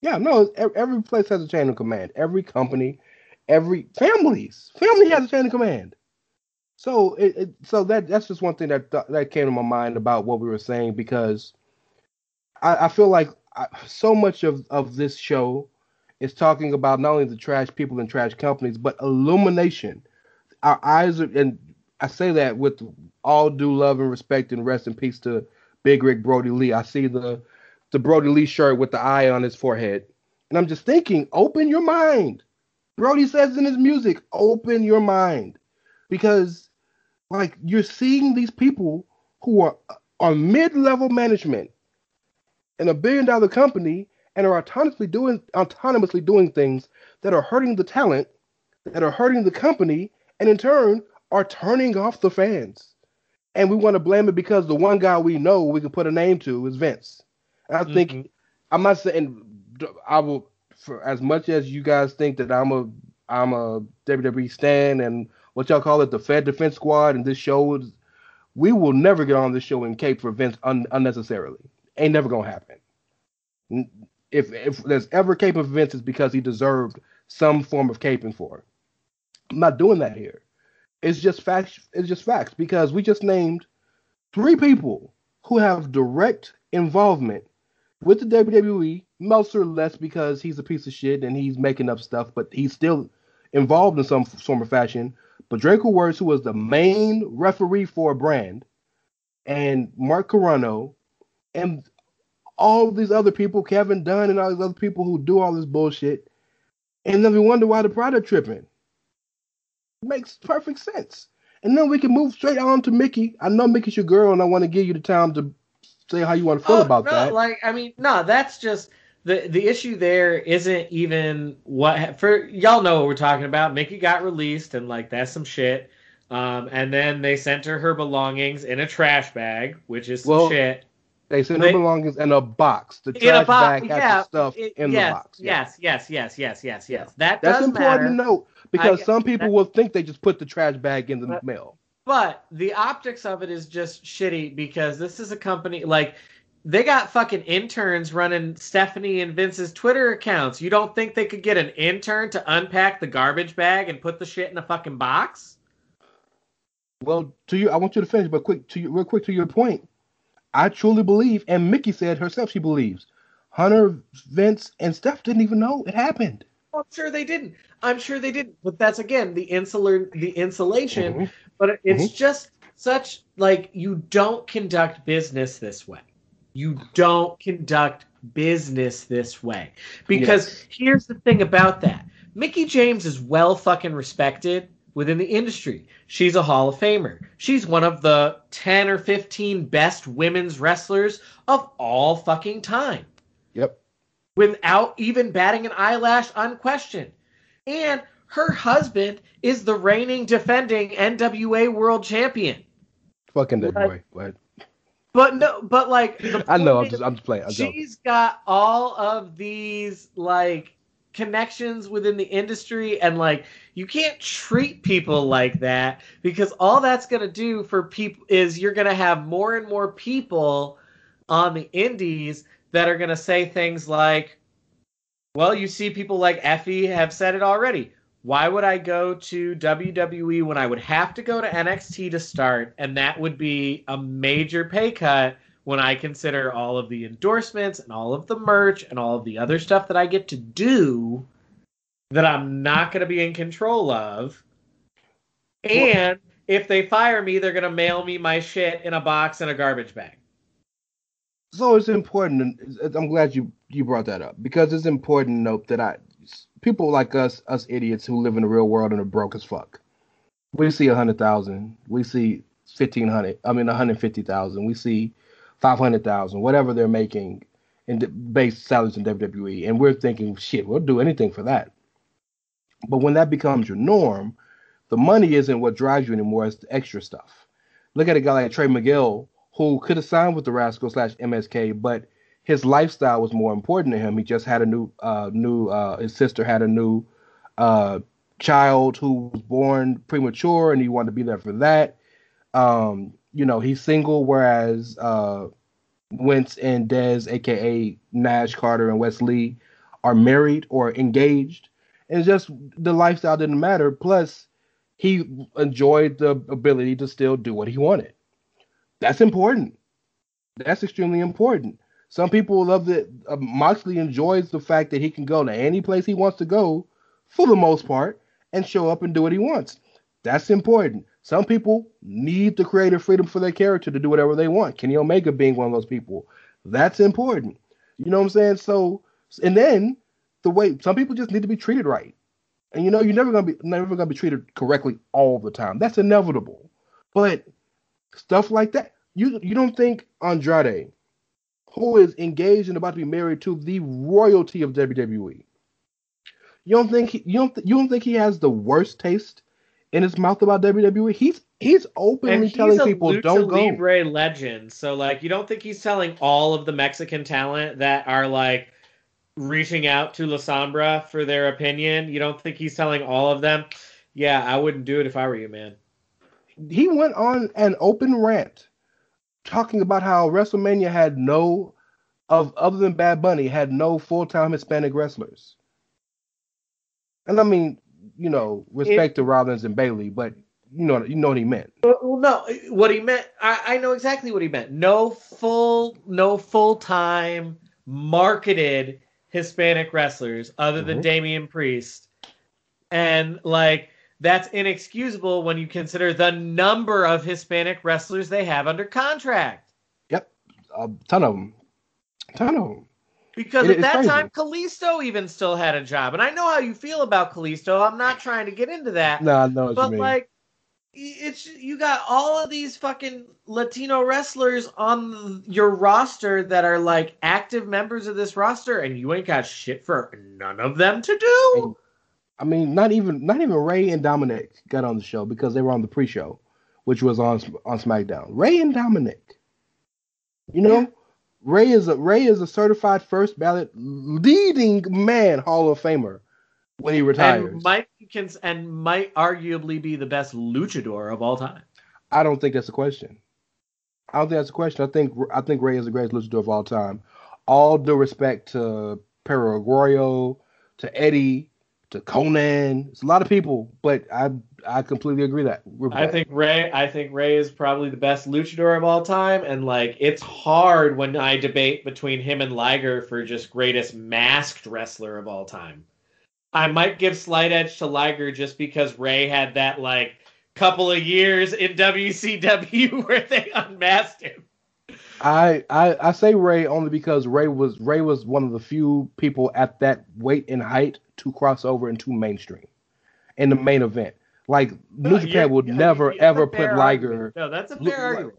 Yeah, no, every place has a chain of command. Every company, every families, family has a chain of command. So it, it so that that's just one thing that th- that came to my mind about what we were saying because I, I feel like I, so much of of this show is talking about not only the trash people and trash companies, but illumination. Our eyes are, and I say that with all due love and respect and rest in peace to Big Rick Brodie Lee. I see the the Brodie Lee shirt with the eye on his forehead. And I'm just thinking, open your mind. Brodie says in his music, open your mind. Because like you're seeing these people who are on mid-level management in a billion dollar company and are autonomously doing autonomously doing things that are hurting the talent, that are hurting the company, and in turn are turning off the fans. And we want to blame it because the one guy we know we can put a name to is Vince. And I mm-hmm. think I'm not saying I will for as much as you guys think that I'm a I'm a WWE stan and what y'all call it, the Fed Defense Squad, and this show is we will never get on this show in cape for Vince un- unnecessarily. Ain't never gonna happen. If if there's ever cape of Vince, it's because he deserved some form of caping for. It. I'm not doing that here. It's just facts. It's just facts because we just named three people who have direct involvement with the WWE. Meltzer less because he's a piece of shit and he's making up stuff, but he's still involved in some form of fashion. But Drake Wuertz, who was the main referee for a brand, and Mark Carrano, and all these other people, Kevin Dunn, and all these other people who do all this bullshit, and then we wonder why the product tripping. Makes perfect sense. And then we can move straight on to Mickie. I know Mickie's your girl, and I want to give you the time to say how you want to feel Oh, about no, that. Like, I mean, no, that's just the the issue. There isn't even what for y'all know what we're talking about. Mickie got released, and like that's some shit. Um, and then they sent her her belongings in a trash bag, which is some Well, shit. they sent they- her belongings in a box. The trash box, bag has yeah, the stuff it- in yes, the box. Yeah. Yes, yes, yes, yes, yes, yes. That That's does important matter. to note because I- some people that- will think they just put the trash bag in the But- mail. But the optics of it is just shitty because this is a company like they got fucking interns running Stephanie and Vince's Twitter accounts. You don't think they could get an intern to unpack the garbage bag and put the shit in a fucking box? Well, to you, I want you to finish, but quick to you, real quick to your point. I truly believe, and Mickie said herself she believes. Hunter, Vince, and Steph didn't even know it happened. I'm sure they didn't. I'm sure they didn't. But that's again the insular the insulation. Mhm. But it's just such like you don't conduct business this way. You don't conduct business this way. Because here's the thing about that. Mickie James is well fucking respected within the industry. She's a Hall of Famer. She's one of the 10 or 15 best women's wrestlers of all fucking time Yep. Without even batting an eyelash unquestioned. And her husband is the reigning defending NWA world champion. Fucking Right. boy. But no, but like I know. I'm just, I'm just playing. I'm joking. she's got all of these like connections within the industry and like you can't treat people like that because all that's going to do for people is you're going to have more and more people on the indies that are going to say things like well you see people like Effy have said it already why would I go to WWE when I would have to go to NXT to start and that would be a major pay cut when I consider all of the endorsements and all of the merch and all of the other stuff that I get to do that I'm not going to be in control of. And if they fire me, they're going to mail me my shit in a box in a garbage bag. So it's important. I'm glad you you brought that up because it's important to note that I people like us us idiots who live in the real world and are broke as fuck. We see a hundred thousand. We see fifteen hundred. I mean, one hundred fifty thousand. We see five hundred thousand. Whatever they're making in the base salaries in WWE, and we're thinking, shit, we'll do anything for that. But when that becomes your norm, the money isn't what drives you anymore. It's the extra stuff. Look at a guy like Trey Miguel, who could have signed with the Rascalz slash MSK, but his lifestyle was more important to him. He just had a new, uh, new. Uh, his sister had a new uh, child who was born premature, and he wanted to be there for that. Um, you know, he's single, whereas uh, Wentz and Dez, aka Nash Carter and Wes Lee, are married or engaged. And just the lifestyle didn't matter. Plus, he enjoyed the ability to still do what he wanted. That's important. That's extremely important. Some people love that uh, Moxley enjoys the fact that he can go to any place he wants to go, for the most part, and show up and do what he wants. That's important. Some people need the creative freedom for their character to do whatever they want. Kenny Omega being one of those people. That's important. You know what I'm saying? So, and then the way some people just need to be treated right. And you know, you're never gonna be never gonna be treated correctly all the time. That's inevitable. But stuff like that, you you don't think Andrade, who is engaged and about to be married to the royalty of WWE, you don't think he, you don't th- you don't think he has the worst taste in his mouth about WWE? He's he's openly he's telling people lucha don't go. libre legend. So like, you don't think he's telling all of the Mexican talent that are like reaching out to La Sombra for their opinion? You don't think he's telling all of them? Yeah, I wouldn't do it if I were you, man. He went on an open rant talking about how WrestleMania had no of other than Bad Bunny had no full-time Hispanic wrestlers. And I mean, you know, respect to Rollins and Bailey, but you know you know what he meant. Well, no, what he meant, I, I know exactly what he meant. No full, no full time marketed Hispanic wrestlers other than Mhm. Damian Priest, and like that's inexcusable when you consider the number of Hispanic wrestlers they have under contract. Yep, a ton of them, ton of them. Because It- at that crazy. time, Kalisto even still had a job, and I know how you feel about Kalisto. I'm not trying to get into that. No, I know but like it's you got all of these fucking latino wrestlers on your roster that are like active members of this roster and you ain't got shit for none of them to do I mean, not even not even Rey and Dominik got on the show because they were on the pre-show, which was on on SmackDown. Rey and Dominik, you know, Yeah. Rey is a Rey is a certified first ballot leading man Hall of Famer when he retires. and might can and might arguably be the best luchador of all time I don't think that's a question. I don't think that's a question. I think I think Rey is the greatest luchador of all time. All due respect to Perro Aguayo, to Eddie, to Konnan. It's a lot of people, but I I completely agree that. I think Rey. I think Rey is probably the best luchador of all time, and like it's hard when I debate between him and Liger for just greatest masked wrestler of all time. I might give slight edge to Liger just because Rey had that like couple of years in WCW where they unmasked him. I, I I say Rey only because Rey was Rey was one of the few people at that weight and height to cross over into mainstream in the main event. Like New No, Japan would never ever put Liger argument. No, that's a fair argument.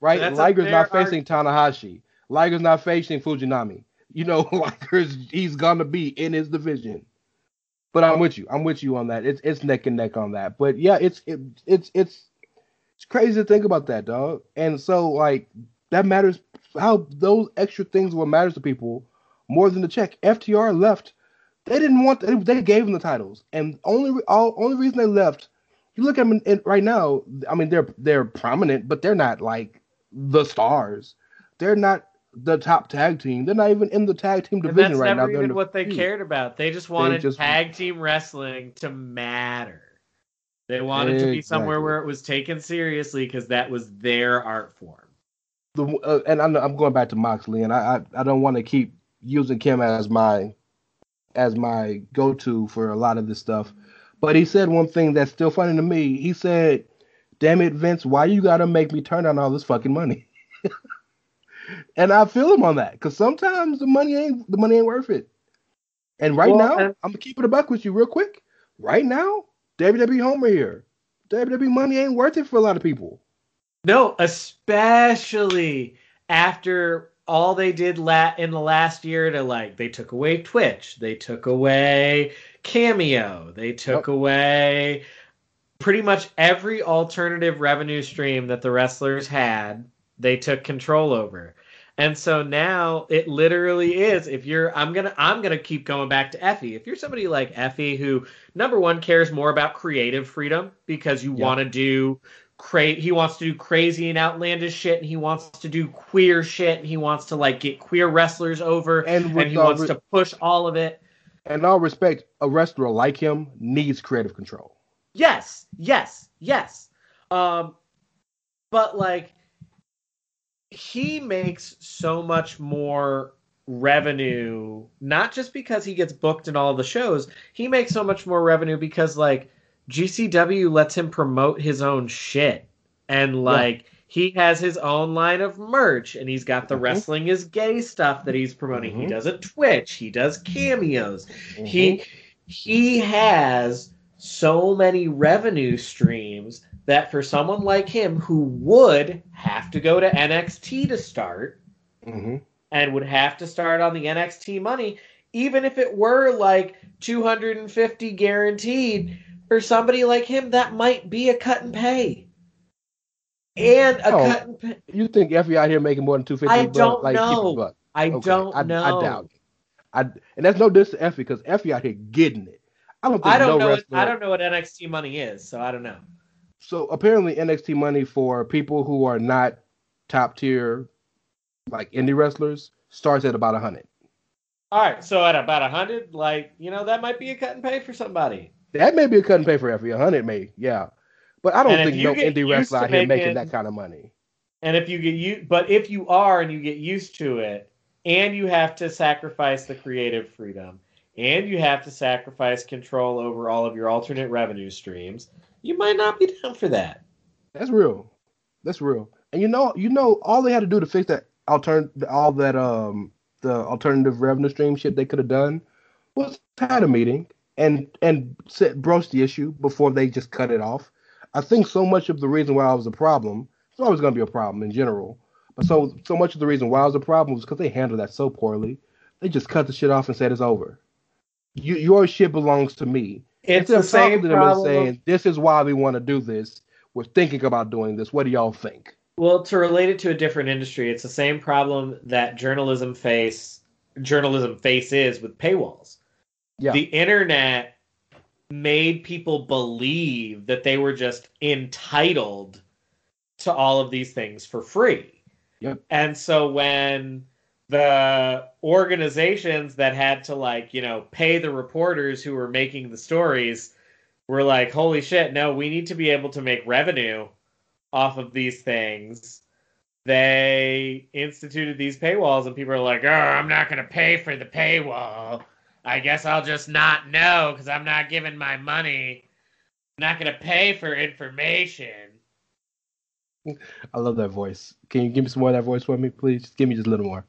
right. That's Liger's not facing Tanahashi. Liger's not facing Fujinami. You know, Liger's he's gonna be in his division. But I'm with you. I'm with you on that. It's it's neck and neck on that. But yeah, it's it, it's it's it's crazy to think about that, dog. And so like that matters. How those extra things what matters to people more than the check. FTR left. They didn't want. They, they gave them the titles, and only all only reason they left. You look at them in, right now. I mean, they're they're prominent, but they're not like the stars. They're not the top tag team. They're not even in the tag team And division that's right now. never in even the what they cared about. They just wanted just- tag team wrestling to matter. They wanted to be somewhere where it was taken seriously because that was their art form. the uh, and I'm, I'm going back to Moxley, and I I, I don't want to keep using Kim as my as my go to for a lot of this stuff, but he said one thing that's still funny to me. He said, "Damn it, Vince, why you gotta make me turn down all this fucking money?" and I feel him on that because sometimes the money ain't the money ain't worth it. And right Well, now, and- I'm gonna keep it a buck with you real quick. Right now, WWE Homer here. WWE money ain't worth it for a lot of people. No, especially after all they did la- in the last year to like they took away Twitch, they took away Cameo, they took away pretty much every alternative revenue stream that the wrestlers had, they took control over. And so now it literally is if you're I'm going to I'm going to keep going back to Effy. If you're somebody like Effy who number 1 cares more about creative freedom because you Yeah. want to do cra- he wants to do crazy and outlandish shit and he wants to do queer shit and he wants to like get queer wrestlers over And and, he wants re- to push all of it. in all respect, a wrestler like him needs creative control. Yes, yes, yes. Um, but like, he makes so much more revenue, not just because he gets booked in all the shows. He makes so much more revenue because like GCW lets him promote his own shit, and like he has his own line of merch, and he's got the Mhm. wrestling is gay stuff that he's promoting. He Mhm. does a Twitch, he does cameos, Mm-hmm. he he has so many revenue streams that for someone like him who would have to go to NXT to start hmm and would have to start on the NXT money even if it were like 250 guaranteed for somebody like him that might be a cut and pay and a Oh, cut and pay You think Effy out here making more than two fifty? I don't like, know. buck. I Okay, don't I, know I doubt it. I and that's no diss to Effy because Effy out here getting it. I don't think I don't no know what. I don't know what NXT money is so I don't know So apparently NXT money for people who are not top tier, like indie wrestlers, starts at about a hundred. All right, so at about a hundred, like you know, that might be a cut and pay for somebody. That may be a cut and pay for. A hundred may, yeah. But I don't And think no indie wrestler out here making making- that kind of money. And if you get you, but if you are and you get used to it, and you have to sacrifice the creative freedom, and you have to sacrifice control over all of your alternate revenue streams, you might not be down for that. That's real. That's real. And you know, you know, all they had to do to fix that altern all that um the alternative revenue stream shit they could have done was had a meeting and and set, broach the issue before they just cut it off. I think so much of the reason why it was a problem, it's always going to be a problem in general. But so so much of the reason why it was a problem was because they handled that so poorly. They just cut the shit off and said it's over. You, your shit belongs to me. It's Instead the same to them and problem. saying, "This is why we want to do this. We're thinking about doing this. What do y'all think?" Well, to relate it to a different industry, it's the same problem that journalism face journalism faces with paywalls. Yeah. The internet made people believe that they were just entitled to all of these things for free. Yep. And so when the organizations that had to like, you know, pay the reporters who were making the stories were like, "Holy shit, no, we need to be able to make revenue off of these things." They instituted these paywalls and people are like, "Oh, I'm not going to pay for the paywall. I guess I'll just not know cuz I'm not giving my money. I'm not going to pay for information." I love that voice. Can you give me some more of that voice for me, please? Just give me just a little more.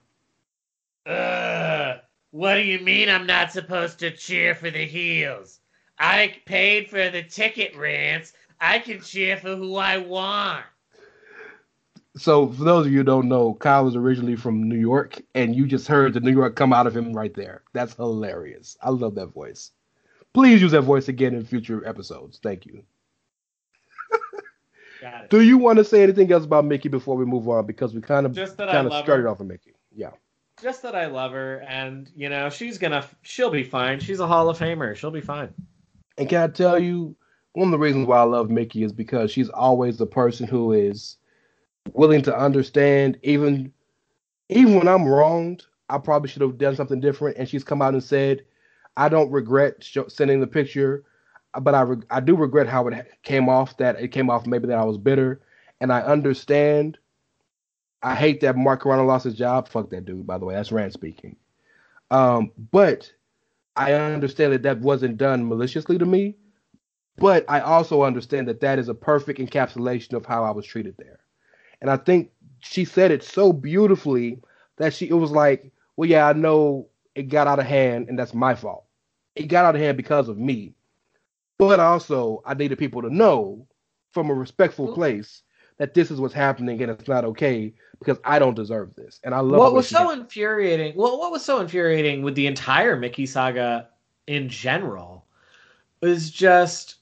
Ugh, what do you mean I'm not supposed to cheer for the heels? I paid for the ticket rants. I can cheer for who I want. So, for those of you who don't know, Kyle was originally from New York, and you just heard the New York come out of him right there. That's hilarious. I love that voice. Please use that voice again in future episodes. Thank you. Do you want to say anything else about Mickie before we move on? Because we kind of Just that I kind of started her. off with Mickie. Yeah. Just that I love her, and you know she's gonna, she'll be fine. She's a Hall of Famer. She'll be fine. And can I tell you, one of the reasons why I love Mickie is because she's always the person who is willing to understand, even even when I'm wronged. I probably should have done something different, and she's come out and said, "I don't regret sho sending the picture, but I reg- I do regret how it came off. That it came off maybe that I was bitter, and I understand. I hate that Mark Carrano lost his job. Fuck that dude, by the way. That's Rance speaking. Um, but I understand that that wasn't done maliciously to me, but I also understand that that is a perfect encapsulation of how I was treated there. And I think she said it so beautifully that she it was like, well, yeah, I know it got out of hand, and that's my fault. It got out of hand because of me, but also I needed people to know from a respectful place that this is what's happening and it's not okay because I don't deserve this. And I love what was so did- infuriating well what was so infuriating with the entire mickie saga in general was just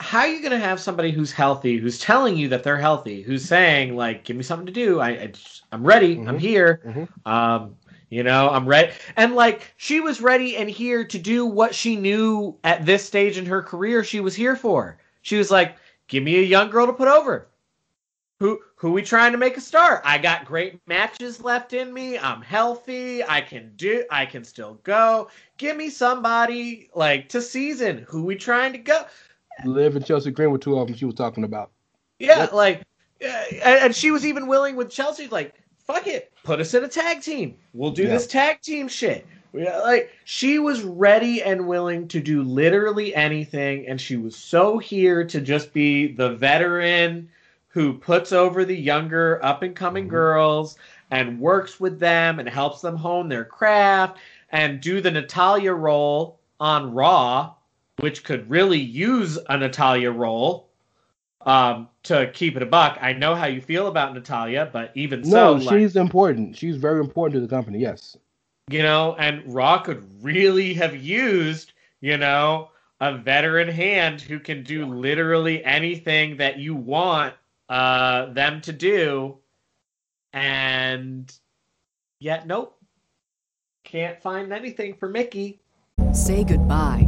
how are you going to have somebody who's healthy who's telling you that they're healthy who's saying like give me something to do i, I i'm ready i'm Mhm. here Mhm. um you know i'm ready and like she was ready and here to do what she knew at this stage in her career she was here for she was like give me a young girl to put over who who we trying to make a star? I got great matches left in me. I'm healthy. I can do I can still go. Give me somebody like to season. Who we trying to go? Liv and Chelsea Green were two of them she was talking about. Yeah, Yep. like uh, and, she was even willing with Chelsea like fuck it. Put us in a tag team. We'll do Yeah. this tag team shit. We- Like she was ready and willing to do literally anything and she was so here to just be the veteran who puts over the younger up and coming Mhm. girls and works with them and helps them hone their craft and do the Natalya role on Raw, which could really use a Natalya role um, to keep it a buck. I know how you feel about Natalya, but even No, so, like, she's important. She's very important to the company. Yes. you know, and Raw could really have used, you know, a veteran hand who can do literally anything that you want uh, them to do, and yet, nope, can't find anything for Mickie. Say goodbye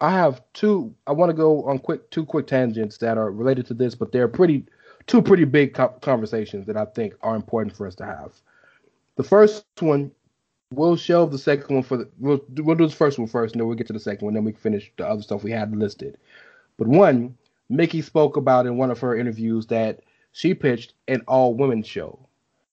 I have two. I want to go on quick two quick tangents that are related to this, but they're pretty two pretty big co- conversations that I think are important for us to have. The first one, we'll shelve the second one for the. We'll, we'll do the first one first, and then we'll get to the second one. Then we can finish the other stuff we had listed. But one, Mickie spoke about in one of her interviews that she pitched an all women show,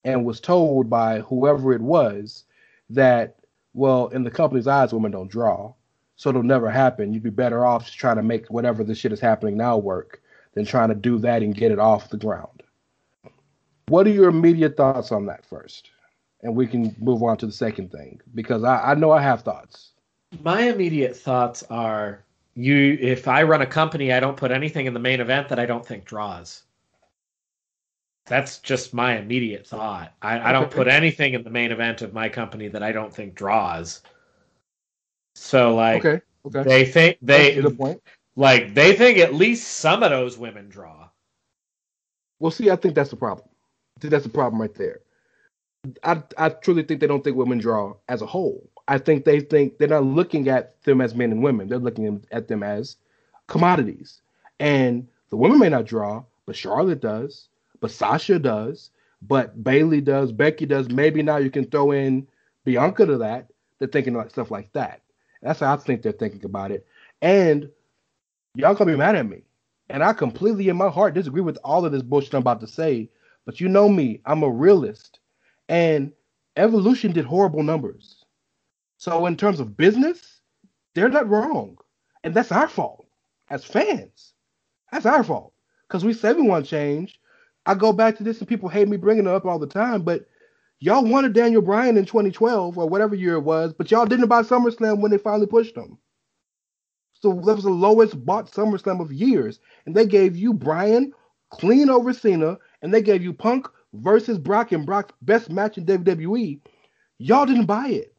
and was told by whoever it was that well, in the company's eyes, women don't draw so it'll never happen. You'd be better off just trying to make whatever the shit is happening now work than trying to do that and get it off the ground. What are your immediate thoughts on that first? And we can move on to the second thing because I, I know I have thoughts. My immediate thoughts are you if I run a company, I don't put anything in the main event that I don't think draws. That's just my immediate thought. I, I don't put anything in the main event of my company that I don't think draws. So like Okay. Okay. they think they good point. like they think at least some of those women draw. Well, see, I think that's the problem. I think that's the problem right there. I I truly think they don't think women draw as a whole. I think they think they're not looking at them as men and women. They're looking at them as commodities. And the women may not draw, but Charlotte does, but Sasha does, but Bayley does, Becky does. Maybe now you can throw in Bianca to that. They're thinking like stuff like that. That's how I think they're thinking about it. And y'all gonna be mad at me. And I completely in my heart disagree with all of this bullshit I'm about to say. But you know me, I'm a realist. And Evolution did horrible numbers. So in terms of business, they're not wrong. And that's our fault as fans. That's our fault. Because we say we want change. I go back to this and people hate me bringing it up all the time, but y'all wanted Daniel Bryan in 2012 or whatever year it was, but y'all didn't buy SummerSlam when they finally pushed him. So that was the lowest bought SummerSlam of years. And they gave you Bryan clean over Cena, and they gave you Punk versus Brock and Brock's best match in WWE. Y'all didn't buy it.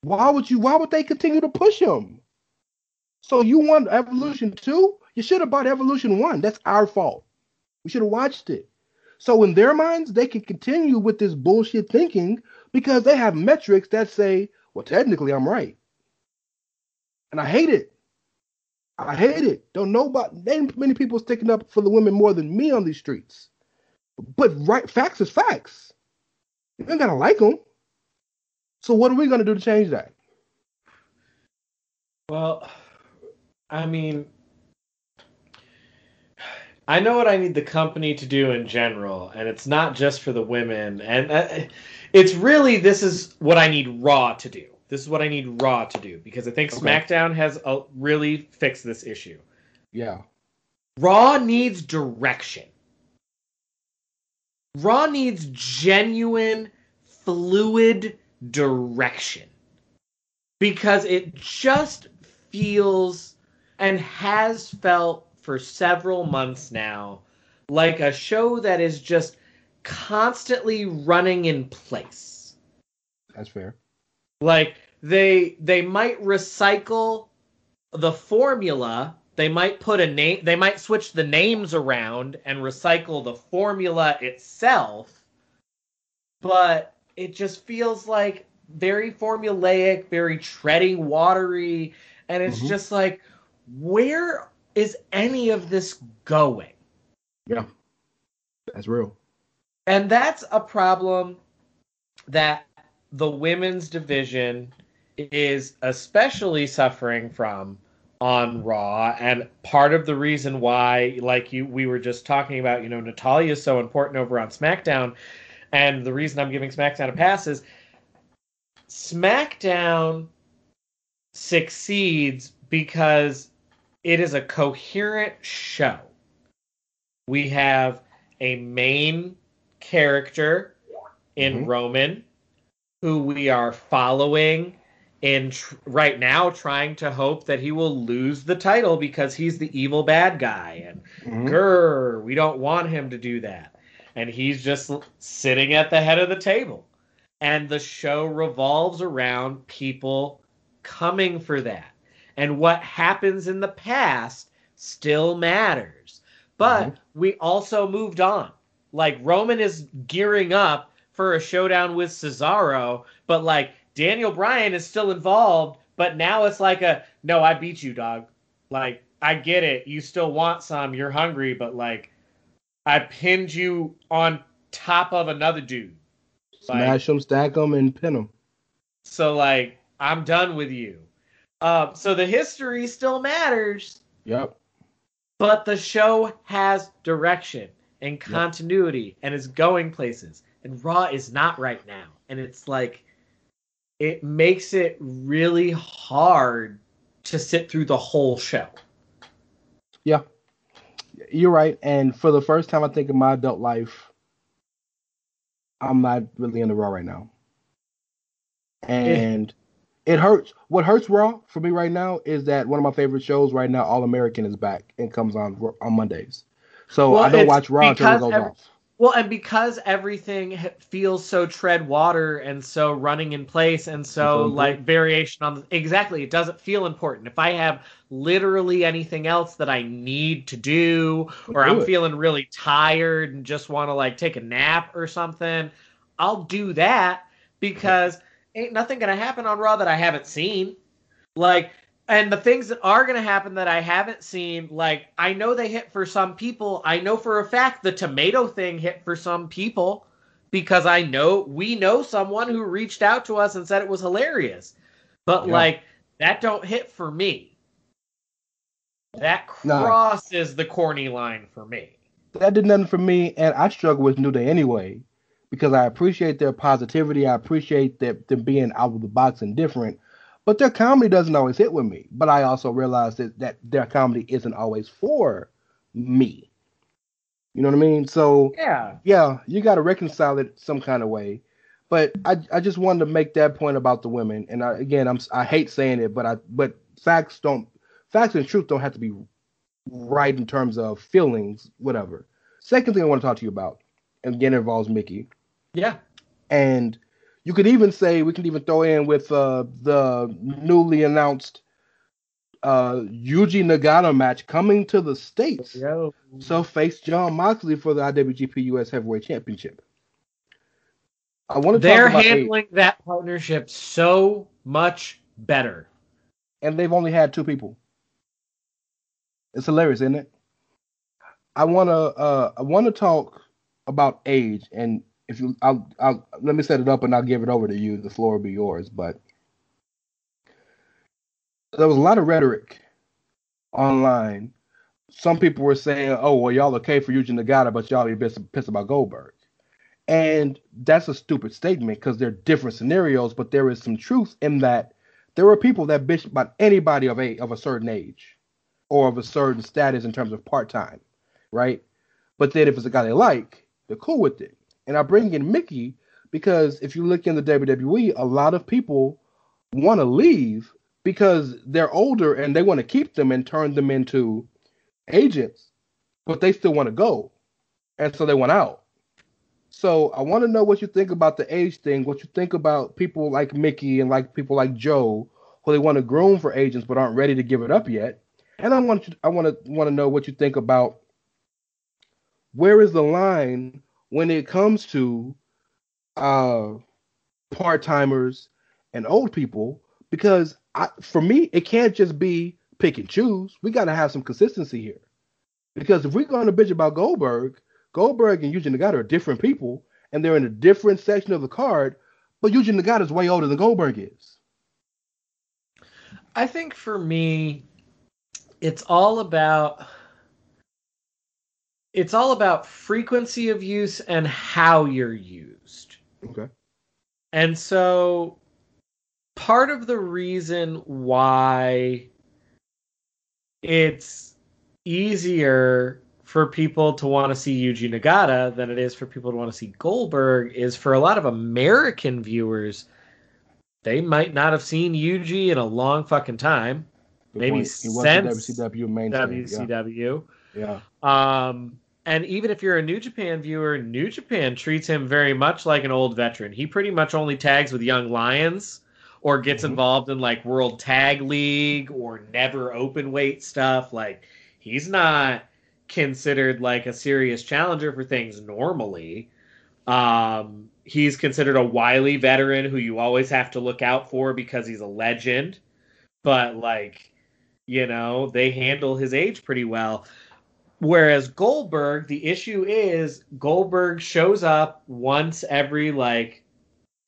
Why would you? Why would they continue to push him? So you want Evolution 2? You should have bought Evolution 1. That's our fault. We should have watched it. So in their minds, they can continue with this bullshit thinking because they have metrics that say, well, technically I'm right. And I hate it. I hate it. Don't know about many people sticking up for the women more than me on these streets. But right facts is facts. You ain't gotta like them. So what are we gonna do to change that? Well, I mean, I know what I need the company to do in general, and it's not just for the women. And uh, it's really this is what I need Raw to do. This is what I need Raw to do because I think Okay. SmackDown has uh, really fixed this issue. Yeah. Raw needs direction. Raw needs genuine, fluid direction. Because it just feels and has felt for several months now like a show that is just constantly running in place That's fair. like they they might recycle the formula they might put a name they might switch the names around and recycle the formula itself but it just feels like very formulaic very treading watery and it's Mhm. just like where is any of this going Yeah, that's real. and that's a problem that the women's division is especially suffering from on Raw. And part of the reason why, like you we were just talking about, you know, Natalya is so important over on SmackDown. And the reason I'm giving SmackDown a pass is SmackDown succeeds because it is a coherent show. We have a main character in Mhm. Roman who we are following in tr- right now trying to hope that he will lose the title because he's the evil bad guy and Mhm. grr we don't want him to do that and he's just sitting at the head of the table and the show revolves around people coming for that and what happens in the past still matters. But Mhm. we also moved on. Like roman is gearing up for a showdown with cesaro but like daniel bryan is still involved but now it's like a no i beat you dog. Like i get it. You still want some. You're hungry but like i pinned you on top of another dude. Like, Smash them, stack them, and pin them. so like i'm done with you uh, so the history still matters Yep. but the show has direction and continuity and is going places and raw is not right now and it's like it makes it really hard to sit through the whole show Yeah. You're right. And for the first time, I think in my adult life, I'm not really in the Raw right now. And it hurts. What hurts Raw for me right now is that one of my favorite shows right now, All American, is back and comes on on Mondays. So Well, I don't watch Raw until it goes every- off. well and because everything feels so tread water and so running in place and so important. like variation on the, exactly it doesn't feel important if i have literally anything else that i need to do or Do i'm it. feeling really tired and just want to like take a nap or something i'll do that because ain't nothing gonna happen on raw that i haven't seen like and the things that are to happen that I haven't seen, like I know they hit for some people. I know for a fact the tomato thing hit for some people because I know we know someone who reached out to us and said it was hilarious. But Yeah. like that don't hit for me. That crosses the corny line for me. that did nothing for me, and I struggle with New Day anyway because I appreciate their positivity. I appreciate that them being out of the box and different, but their comedy doesn't always hit with me. But I also realize that that their comedy isn't always for me. You know what I mean? So Yeah. yeah, you got to reconcile it some kind of way. But I I just wanted to make that point about the women, and I, again I'm I hate saying it, but I but facts don't facts and truth don't have to be right in terms of feelings, whatever. Second thing I want to talk to you about, and again it involves Mickie, Yeah. and you could even say we can even throw in with uh, the newly announced uh, Yuji Nagata match coming to the states. Yo. So face Jon Moxley for the IWGP US Heavyweight Championship. I want to They're talk about handling that partnership so much better. and they've only had two people. It's hilarious, isn't it? I wanna uh I wanna talk about age and if you I'll I'll let me set it up and I'll give it over to you. The floor will be yours. But there was a lot of rhetoric online. Some people were saying, "Oh, well, y'all okay for Yuji Nagata, but y'all be pissed, about Goldberg," and that's a stupid statement because they're different scenarios. But there is some truth in that. There were people that bitch about anybody of a of a certain age or of a certain status in terms of part time, right? But then if it's a guy they like, they're cool with it. And I bring in Mickie because if you look in the WWE, a lot of people want to leave because they're older and they want to keep them and turn them into agents, but they still want to go. And so they went out. So I want to know what you think about the age thing, what you think about people like Mickie and like people like Joe who they want to groom for agents but aren't ready to give it up yet. And I want you, I want to want to know what you think about where is the line when it comes to uh, part timers and old people? Because I, for me, it can't just be pick and choose. We got to have some consistency here. Because if we're going to bitch about Goldberg, Goldberg and Yuji Nagata are different people, and they're in a different section of the card. But Yuji Nagata is way older than Goldberg is. I think for me, it's all about it's all about frequency of use and how you're used. Okay. And so part of the reason why it's easier for people to want to see Yuji Nagata than it is for people to want to see Goldberg is for a lot of American viewers, they might not have seen Yuji in a long fucking time. Good maybe point. Since the WCW main thing, WCW. Yeah. Um, and even if you're a New Japan viewer, New Japan treats him very much like an old veteran. He pretty much only tags with Young Lions or gets Mhm. involved in like World Tag League or NEVER Openweight stuff. Like he's not considered like a serious challenger for things normally. Um, he's considered a wily veteran who you always have to look out for because he's a legend. But like, you know, they handle his age pretty well. Whereas Goldberg, the issue is Goldberg shows up once every like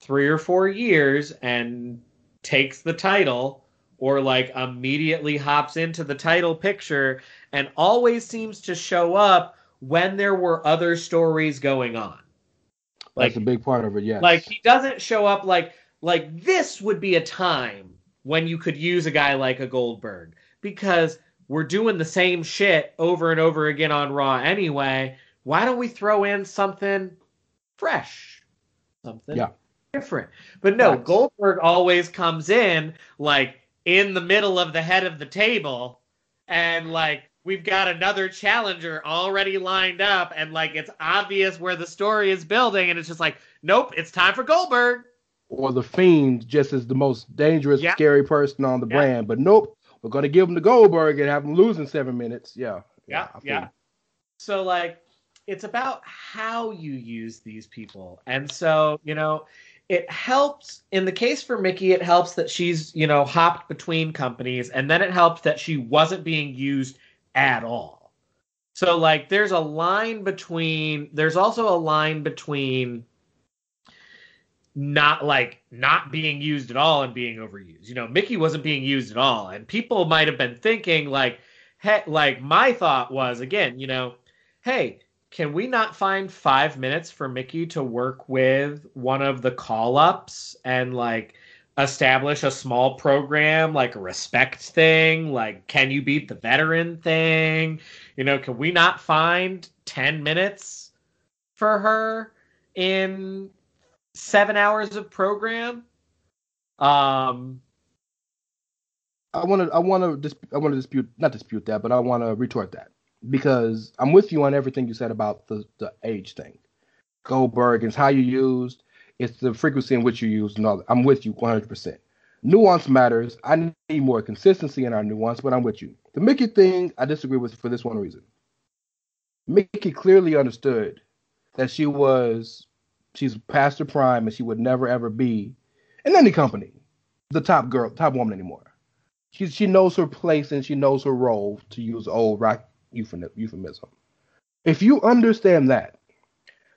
three or four years and takes the title or like immediately hops into the title picture and always seems to show up when there were other stories going on. That's a big part of it, yes. Like he doesn't show up like like this would be a time when you could use a guy like a Goldberg because we're doing the same shit over and over again on Raw anyway. Why don't we throw in something fresh? Something Yeah. different. But no. Goldberg always comes in like in the middle of the head of the table and like we've got another challenger already lined up and like it's obvious where the story is building and it's just like nope it's time for goldberg or the Fiend just as the most dangerous, Yeah. scary person on the Yeah. brand. But nope, we're gonna give him to Goldberg and have him lose in seven minutes. Yeah. yeah feel yeah so like it's about how you use these people and so you know it helps in the case for mickie it helps that she's you know hopped between companies and then it helps that she wasn't being used at all so like there's a line between there's also a line between not like not being used at all and being overused you know mickie wasn't being used at all and people might have been thinking like hey, like my thought was again, you know, hey, can we not find five minutes for Mickie to work with one of the call ups and like establish a small program like a respect thing? Like, can you beat the veteran thing? You know, can we not find 10 minutes for her in seven hours of program? Um, I want to, I want to, I want to dispute, not dispute that, but I want to retort that because I'm with you on everything you said about the the age thing. Goldberg is how you used, it's the frequency in which you used, and all that. I'm with you 100. percent Nuance matters. I need more consistency in our nuance, but I'm with you. The Mickie thing, I disagree with for this one reason. Mickie clearly understood that she was, she's past her prime, and she would never ever be in any company the top girl, top woman anymore she she knows her place and she knows her role to use old rock euphemism. If you understand that,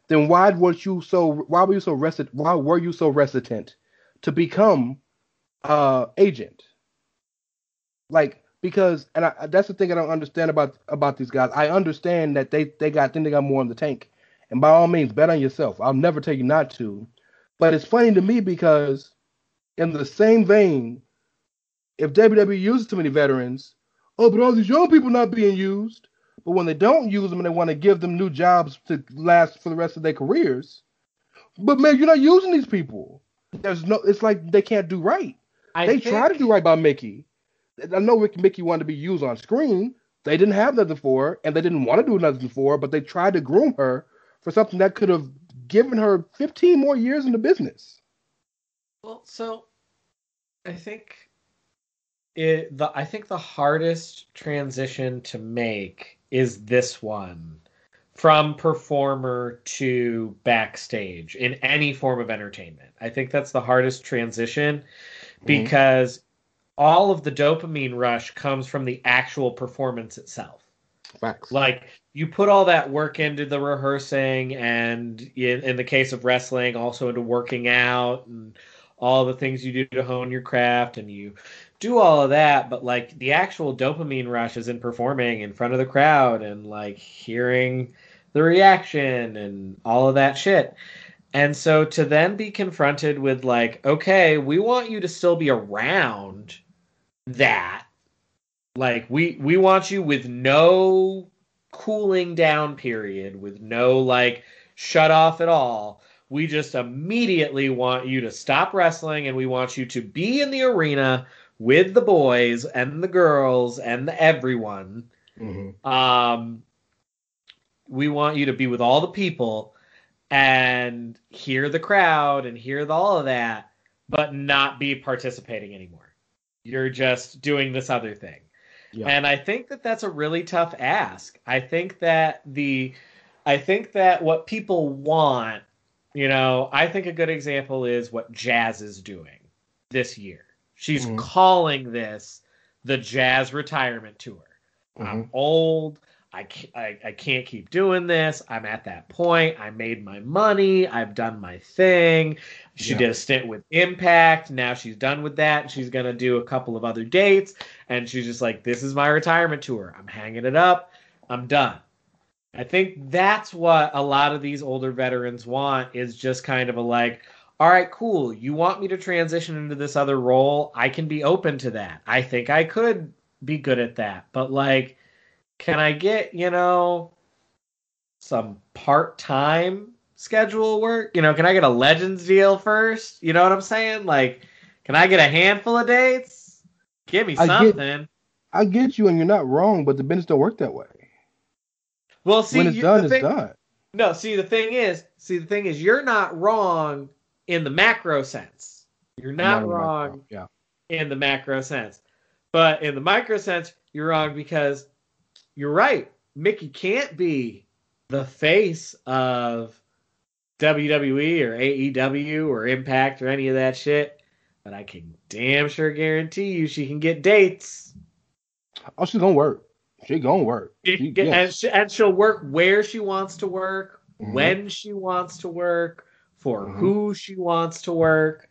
then why was you so why were you so resit why were you so reticent to become uh agent? Like because and I, that's the thing I don't understand about about these guys. I understand that they they got then they got more in the tank, and by all means, bet on yourself. I'll never tell you not to. But it's funny to me because in the same vein, if WWE uses too many veterans, oh, but all these young people not being used. But when they don't use them and they want to give them new jobs to last for the rest of their careers, but man, you're not using these people. There's no. It's like they can't do right. I they think, try to do right by Mickie. I know Mickie wanted to be used on screen. They didn't have nothing for her, and they didn't want to do nothing for her. But they tried to groom her for something that could have given her 15 more years in the business. Well, so I think it, the I think the hardest transition to make is this one from performer to backstage in any form of entertainment. I think that's the hardest transition mm-hmm. because all of the dopamine rush comes from the actual performance itself. Facts. Like you put all that work into the rehearsing, and in, in the case of wrestling, also into working out and all the things you do to hone your craft, and you do all of that. But like the actual dopamine rush is in performing in front of the crowd and like hearing the reaction and all of that shit. And so to then be confronted with like, okay, we want you to still be around that like we we want you with no cooling down period with no like shut off at all. We just immediately want you to stop wrestling and we want you to be in the arena with the boys and the girls and the everyone. Mhm. um we want you to be with all the people and hear the crowd and hear the, all of that but not be participating anymore. You're just doing this other thing Yeah. and I think that that's a really tough ask. I think that the I think that what people want, you know, I think a good example is what Jazz is doing this year. She's Mhm. calling this the Jazz retirement tour. Mm-hmm. I'm old. I can't, I, I can't keep doing this. I'm at that point. I made my money. I've done my thing. She Yeah. did a stint with Impact. Now she's done with that. She's going to do a couple of other dates. And she's just like, this is my retirement tour. I'm hanging it up. I'm done. I think that's what a lot of these older veterans want is just kind of a like, all right, cool. You want me to transition into this other role? I can be open to that. I think I could be good at that. But like, can I get, you know, some part time schedule work? You know, can I get a Legends deal first? You know what I'm saying? Like, can I get a handful of dates? Give me I get- something. I get you, and you're not wrong, but the business don't work that way. well, see, when it's you- done, the it's thing- done. No, see, the thing is, see, the thing is, you're not wrong in the macro sense. You're not I'm wrong Yeah. in the macro sense. But in the micro sense, you're wrong because you're right. Mickie can't be the face of WWE or AEW or Impact or any of that shit. But I can damn sure guarantee you she can get dates. Oh, she's gonna work. She gonna work. She She- yes. and, she, and she'll work where she wants to work, Mhm. when she wants to work, for Mhm. who she wants to work.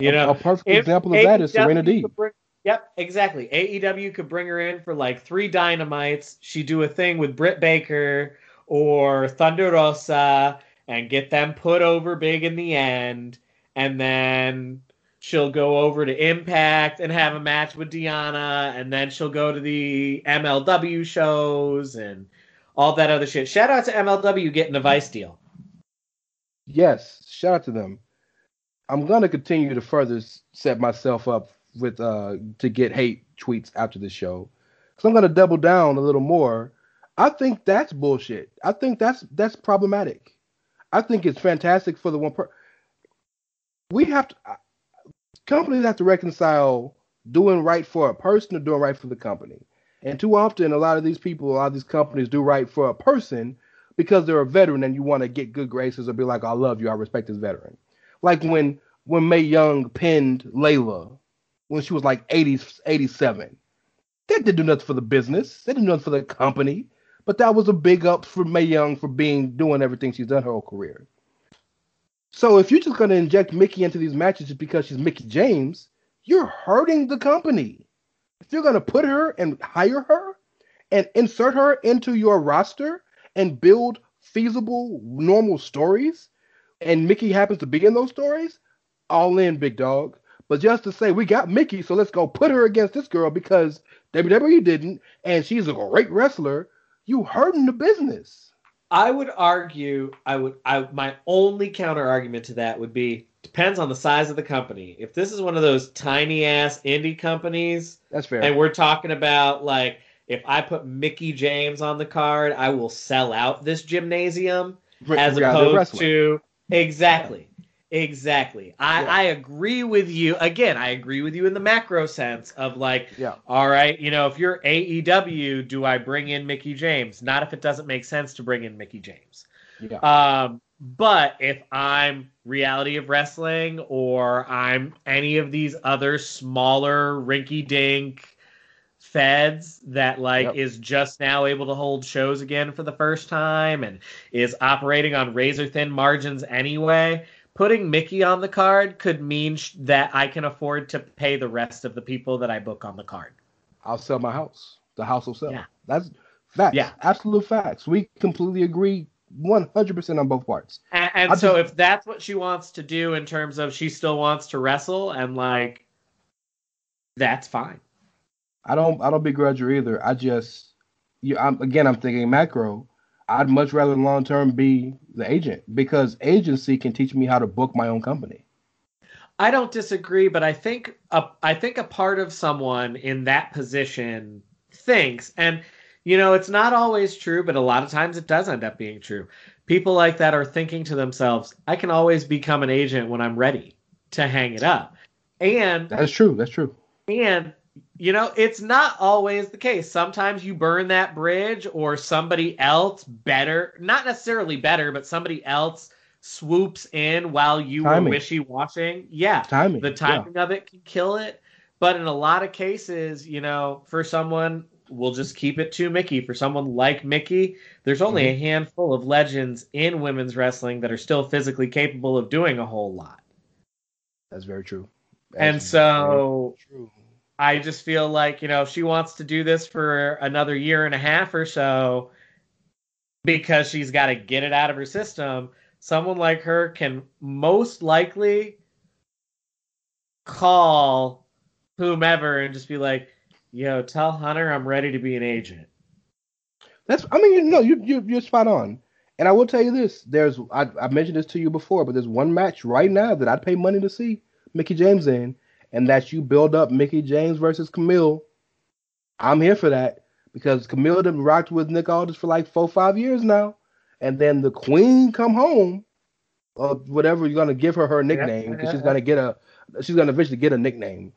You A- know, a perfect example of that is Serena D. bring- yep, exactly. AEW could bring her in for like three dynamites. She do a thing with Britt Baker or Thunder Rosa and get them put over big in the end, and then she'll go over to Impact and have a match with Deonna, and then she'll go to the MLW shows and all that other shit. Shout out to MLW getting a Vice deal. Yes, shout out to them. I'm gonna continue to further set myself up with uh to get hate tweets after the show. So I'm gonna double down a little more. I think that's bullshit. I think that's that's problematic. I think it's fantastic for the one per. We have to. Companies have to reconcile doing right for a person or doing right for the company. And too often, a lot of these people, a lot of these companies do right for a person because they're a veteran and you want to get good graces or be like, I love you, I respect this veteran. Like when when Mae Young pinned Layla when she was like 80, 87. That didn't do nothing for the business. That didn't do nothing for the company. But that was a big up for Mae Young for being doing everything she's done her whole career. So if you're just gonna inject Mickie into these matches just because she's Mickie James, you're hurting the company. If you're gonna put her and hire her and insert her into your roster and build feasible, normal stories, and Mickie happens to be in those stories, all in, big dog. But just to say we got Mickie, so let's go put her against this girl because WWE didn't, and she's a great wrestler. You hurting the business. I would argue I would I my only counter argument to that would be depends on the size of the company. If this is one of those tiny ass indie companies That's fair. and we're talking about like if I put Mickie James on the card, I will sell out this gymnasium as opposed to exactly. Exactly. I, Yeah. I agree with you. Again, I agree with you in the macro sense of like, Yeah. all right, you know, if you're AEW, do I bring in Mickie James? Not if it doesn't make sense to bring in Mickie James. Yeah. Um, but if I'm reality of wrestling or I'm any of these other smaller rinky dink feds that like Yep. is just now able to hold shows again for the first time and is operating on razor thin margins anyway, putting Mickie on the card could mean sh- that I can afford to pay the rest of the people that I book on the card. I'll sell my house. The house will sell. Yeah. That's facts. Yeah. Absolute facts. We completely agree 100% on both parts. And, and I so just- if that's what she wants to do in terms of she still wants to wrestle and like that's fine. I don't I don't begrudge her either. I just you I'm again I'm thinking macro. I'd much rather long term be the agent because agency can teach me how to book my own company. I don't disagree, but I think a, I think a part of someone in that position thinks, and you know, it's not always true, but a lot of times it does end up being true. People like that are thinking to themselves, "I can always become an agent when I'm ready to hang it up," and That's true. That's true. and you know, it's not always the case. Sometimes you burn that bridge, or somebody else better, not necessarily better, but somebody else swoops in while you Timing. were wishy washing. Yeah. Timing. The yeah. timing of it can kill it. But in a lot of cases, you know, for someone, we'll just keep it to Mickie. For someone like Mickie, there's only Mm-hmm. a handful of legends in women's wrestling that are still physically capable of doing a whole lot. That's very true. And so true. I just feel like, you know, if she wants to do this for another year and a half or so because she's got to get it out of her system, someone like her can most likely call whomever and just be like, yo, tell Hunter I'm ready to be an agent. That's. I mean, you know, you you you're spot on. And I will tell you this: there's I I mentioned this to you before, but there's one match right now that I'd pay money to see Mickie James in, and that you build up Mickie James versus Kamille. I'm here for that because Kamille done rocked with Nick Aldis for like four five years now, and then the Queen come home, or whatever you're gonna give her her nickname because yeah, she's yeah. gonna get a she's gonna eventually get a nickname.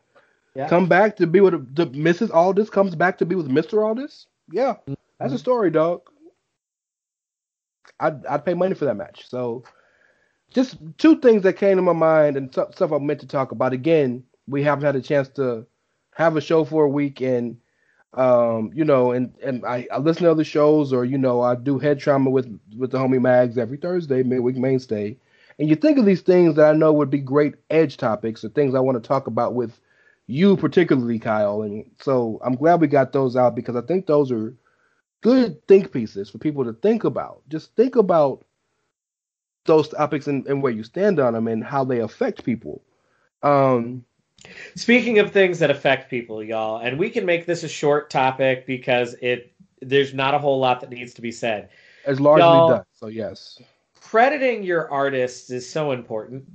Yeah. Come back to be with the Mrs. Aldis comes back to be with Mr. Aldis. Yeah, that's a mm-hmm. story, dog. I'd I'd pay money for that match. So, just two things that came to my mind and stuff stuff I meant to talk about. Again, we haven't had a chance to have a show for a week, and um, you know, and and I, I listen to other shows, or you know, I do head trauma with with the homie Mags every Thursday, midweek mainstay. And you think of these things that I know would be great edge topics, or things I want to talk about with you, particularly Kyle. And so I'm glad we got those out because I think those are good think pieces for people to think about. Just think about those topics and, and where you stand on them and how they affect people. Um, Speaking of things that affect people, y'all, and we can make this a short topic because it there's not a whole lot that needs to be said. As largely Y'all- done. So yes, crediting your artists is so important.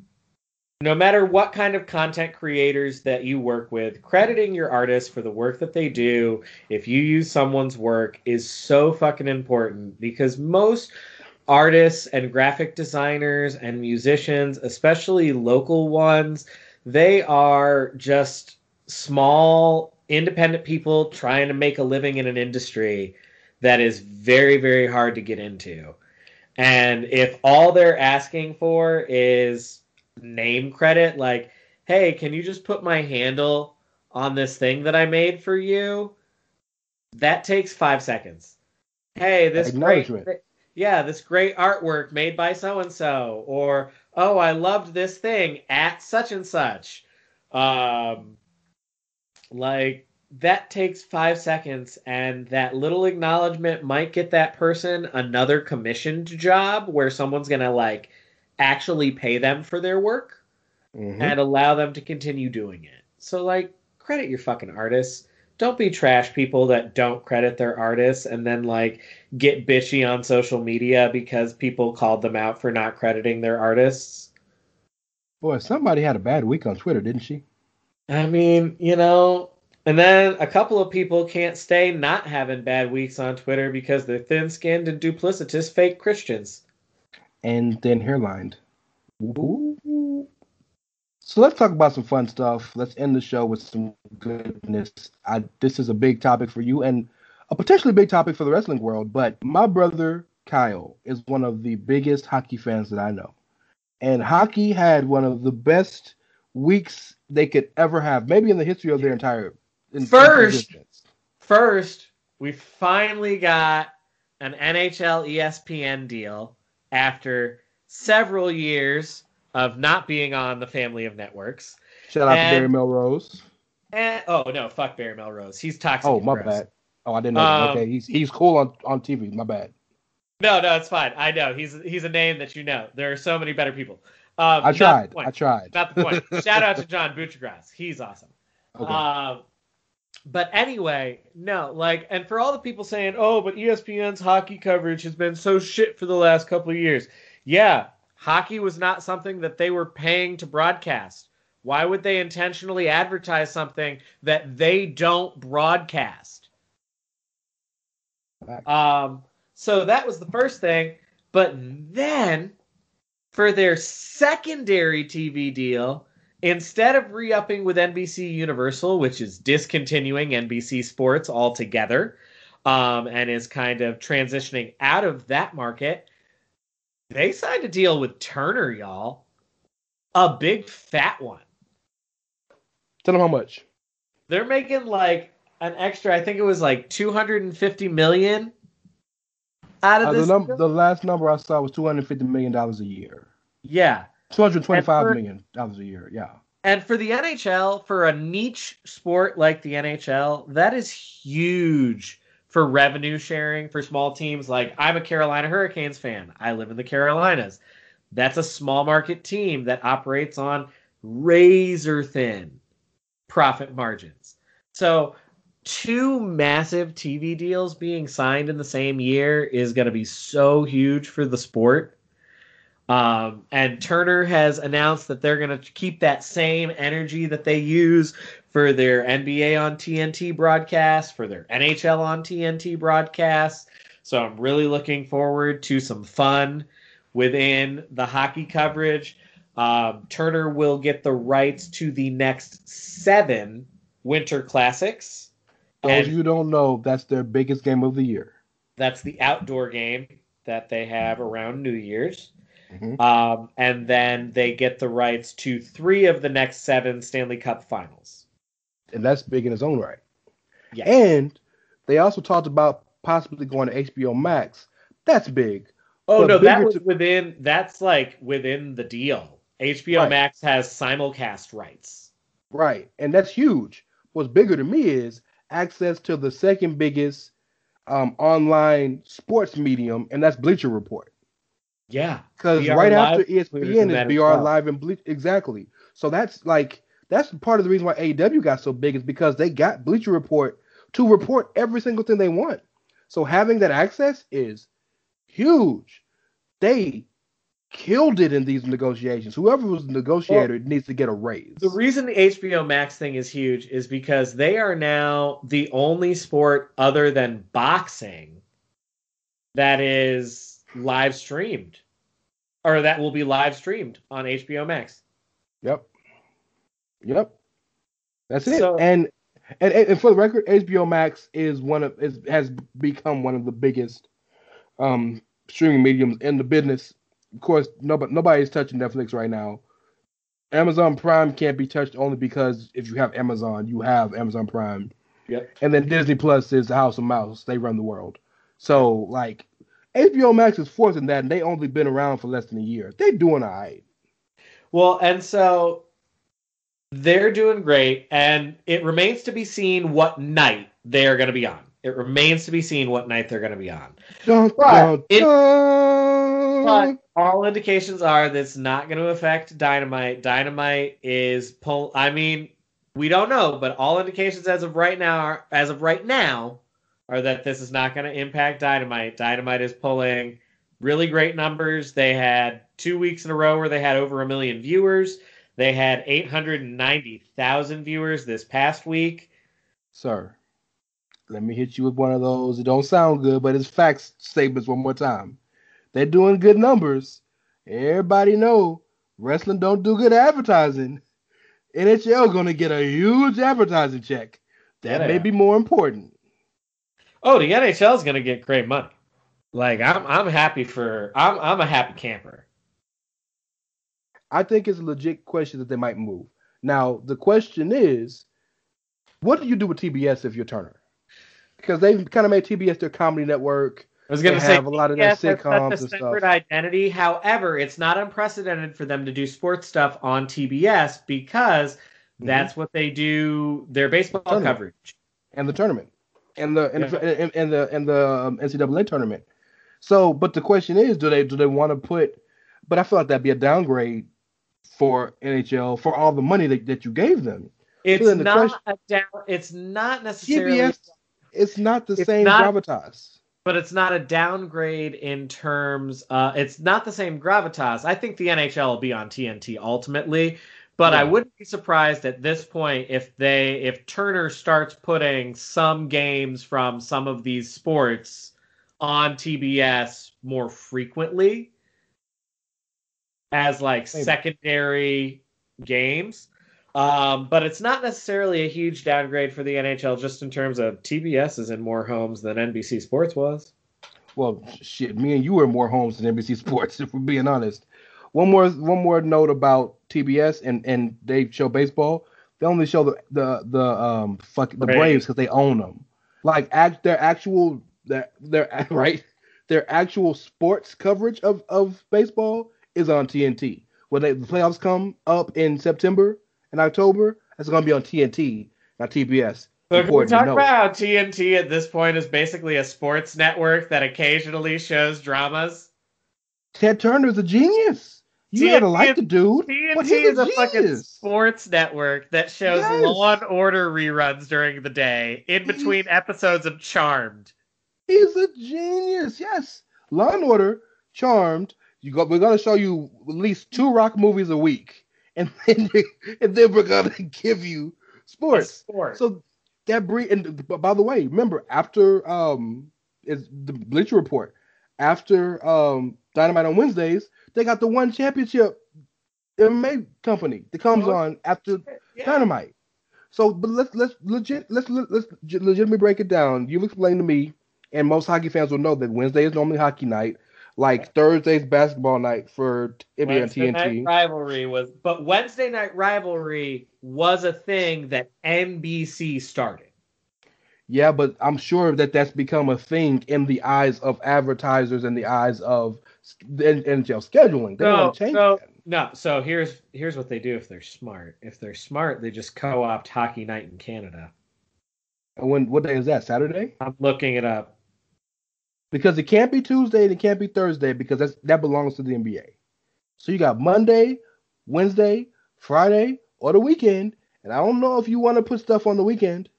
No matter what kind of content creators that you work with, crediting your artists for the work that they do, if you use someone's work, is so fucking important because most artists and graphic designers and musicians, especially local ones, they are just small, independent people trying to make a living in an industry that is very, very hard to get into. And if all they're asking for is name credit, like, hey, can you just put my handle on this thing that I made for you? That takes five seconds. Hey, this great, yeah, this great artwork made by so and so, or oh, I loved this thing at such and such. Um, like that takes five seconds, and that little acknowledgement might get that person another commissioned job where someone's gonna like actually pay them for their work Mhm. and allow them to continue doing it. So like credit your fucking artists. Don't be trash people that don't credit their artists and then like get bitchy on social media because people called them out for not crediting their artists. boy, somebody had a bad week on Twitter, didn't she? I mean, you know, and then a couple of people can't stay not having bad weeks on Twitter because they're thin-skinned and duplicitous fake Christians. And then hairlined. Ooh. So let's talk about some fun stuff. Let's end the show with some goodness. I, this is a big topic for you and a potentially big topic for the wrestling world. But my brother Kyle is one of the biggest hockey fans that I know, and hockey had one of the best weeks they could ever have, maybe in the history of their entire First- existence. First, we finally got an NHL ESPN deal after several years of not being on the family of networks. Shout out And- to Barry Melrose. And oh no, fuck Barry Melrose. He's toxic. Oh my gross. bad. Oh, I didn't know. Um, okay, he's he's cool on on TV. My bad. No, no, it's fine. I know he's he's a name that you know. There are so many better people. Um, I tried. I tried. Not the point. Shout out to John Buccigross. He's awesome. Okay. Um, but anyway, no, like, and for all the people saying, "Oh, but ESPN's hockey coverage has been so shit for the last couple of years," yeah, hockey was not something that they were paying to broadcast. Why would they intentionally advertise something that they don't broadcast? Um, so that was the first thing. But then, for their secondary TV deal, instead of re upping with NBC Universal, which is discontinuing NBC Sports altogether um, and is kind of transitioning out of that market, they signed a deal with Turner, y'all. A big fat one. Tell them how much. They're making like an extra, I think it was like 250 million out of Uh, this. the, num- the last number I saw was two hundred fifty million dollars a year. yeah. Two hundred twenty-five for- million dollars a year. Yeah. And for the NHL, for a niche sport like the NHL, that is huge for revenue sharing for small teams. Like I'm a Carolina Hurricanes fan. I live in the Carolinas. That's a small market team that operates on razor thin profit margins. So two massive TV deals being signed in the same year is going to be so huge for the sport. Um, and Turner has announced that they're going to keep that same energy that they use for their NBA on TNT broadcast, for their NHL on TNT broadcast. So I'm really looking forward to some fun within the hockey coverage. Um, Turner will get the rights to the next seven Winter Classics. Those you don't know, that's their biggest game of the year. that's the outdoor game that they have around New Year's. Mhm. Um, and then they get the rights to three of the next seven Stanley Cup finals. And that's big in its own right. Yeah. And they also talked about possibly going to HBO Max. That's big. oh no, that was to- within that's like within the deal. HBO Right. Max has simulcast rights. Right. And that's huge. What's bigger to me is access to the second biggest um, online sports medium, and that's Bleacher Report. Yeah. Because right after ESPN is BR well. Live and Bleach. Exactly. So that's like that's part of the reason why AEW got so big is because they got Bleacher Report to report every single thing they want. So having that access is huge. They killed it in these negotiations. Whoever was the negotiator needs to get a raise. The reason the HBO Max thing is huge is because they are now the only sport other than boxing that is live streamed or that will be live streamed on HBO Max. Yep. Yep. That's it. So- and, and and for the record, HBO Max is one of is has become one of the biggest um streaming mediums in the business. Of course, nobody nobody's touching Netflix right now. Amazon Prime can't be touched only because if you have Amazon, you have Amazon Prime. Yep. And then Disney Plus is the House of Mouse. They run the world. So like HBO Max is forcing that, and they only been around for less than a year. They're doing all right. Well, and so they're doing great, and it remains to be seen what night they are going to be on. It remains to be seen what night they're going to be on. Dun, But dun, it- dun. But all indications are that's not going to affect Dynamite. Dynamite is pull. I mean, we don't know, but all indications as of right now, are, as of right now, are that this is not going to impact Dynamite. Dynamite is pulling really great numbers. They had two weeks in a row where they had over a million viewers. They had 890,000 viewers this past week. Sir, let me hit you with one of those. It don't sound good, but it's facts statements one more time. They're doing good numbers. Everybody know wrestling don't do good advertising. NHL going to get a huge advertising check. That Yeah, may be more important. Oh, the NHL is gonna get great money. Like I'm, I'm happy for. I'm, I'm a happy camper. I think it's a legit question that they might move. Now, the question is, what do you do with TBS if you're Turner? Because they've kind of made TBS their comedy network. I was gonna say have a lot of their yes, sitcoms and separate stuff. identity. However, it's not unprecedented for them to do sports stuff on TBS because that's what they do. Their baseball Mm-hmm. Tournament. coverage. and the tournament and the and, Yeah. the, and, and the and the um, NCAA tournament. So, but the question is, do they do they want to put? But I feel like that'd be a downgrade for NHL for all the money that, that you gave them. It's then the not question- a down. It's not necessarily, TBS, it's not the It's same not- gravitas. but it's not a downgrade in terms. Uh, it's not the same gravitas. I think the NHL will be on TNT ultimately, but I wouldn't be surprised at this point if they if Turner starts putting some games from some of these sports on TBS more frequently as like Maybe. secondary games. Um, but it's not necessarily a huge downgrade for the NHL just in terms of TBS is in more homes than NBC Sports was. Well, shit, me and you are more homes than NBC Sports, if we're being honest. One more one more note about TBS and and they show baseball. They only show the the the um fuck the Braves. Braves because they own them. Like act their actual their their right their actual sports coverage of of baseball is on TNT. When they, the playoffs come up in September and October, it's gonna be on TNT, not TBS. So we to talk about how TNT at this point is basically a sports network that occasionally shows dramas? Ted Turner's a genius. You gotta TNT like the dude, but TNT he's is a a fucking sports network that shows Yes. Law and Order reruns during the day in between episodes of Charmed. He's a genius. Yes. Law and Order, Charmed. You go, we're gonna show you at least two rock movies a week, and then and then we're gonna give you sports. Sports. So that bring and by the way, remember after um is the Bleacher Report after um Dynamite on Wednesdays, they got the one championship MMA company that comes Oh, on after Yeah. Dynamite. So, but let's let's legit let's let's, let's legitimately break it down. You've explained to me, and most hockey fans will know that Wednesday is normally hockey night, like Thursday's basketball night for NBA Wednesday and night TNT. rivalry was, but Wednesday night rivalry was a thing that NBC started. Yeah, but I'm sure that that's become a thing in the eyes of advertisers and the eyes of NHL scheduling. They So, want to change so that. no, so here's here's what they do if they're smart. If they're smart, they just co-opt Hockey Night in Canada. And when what day is that? Saturday? I'm looking it up. Because it can't be Tuesday and it can't be Thursday because that's that belongs to the NBA. So you got Monday, Wednesday, Friday, or the weekend. And I don't know if you want to put stuff on the weekend.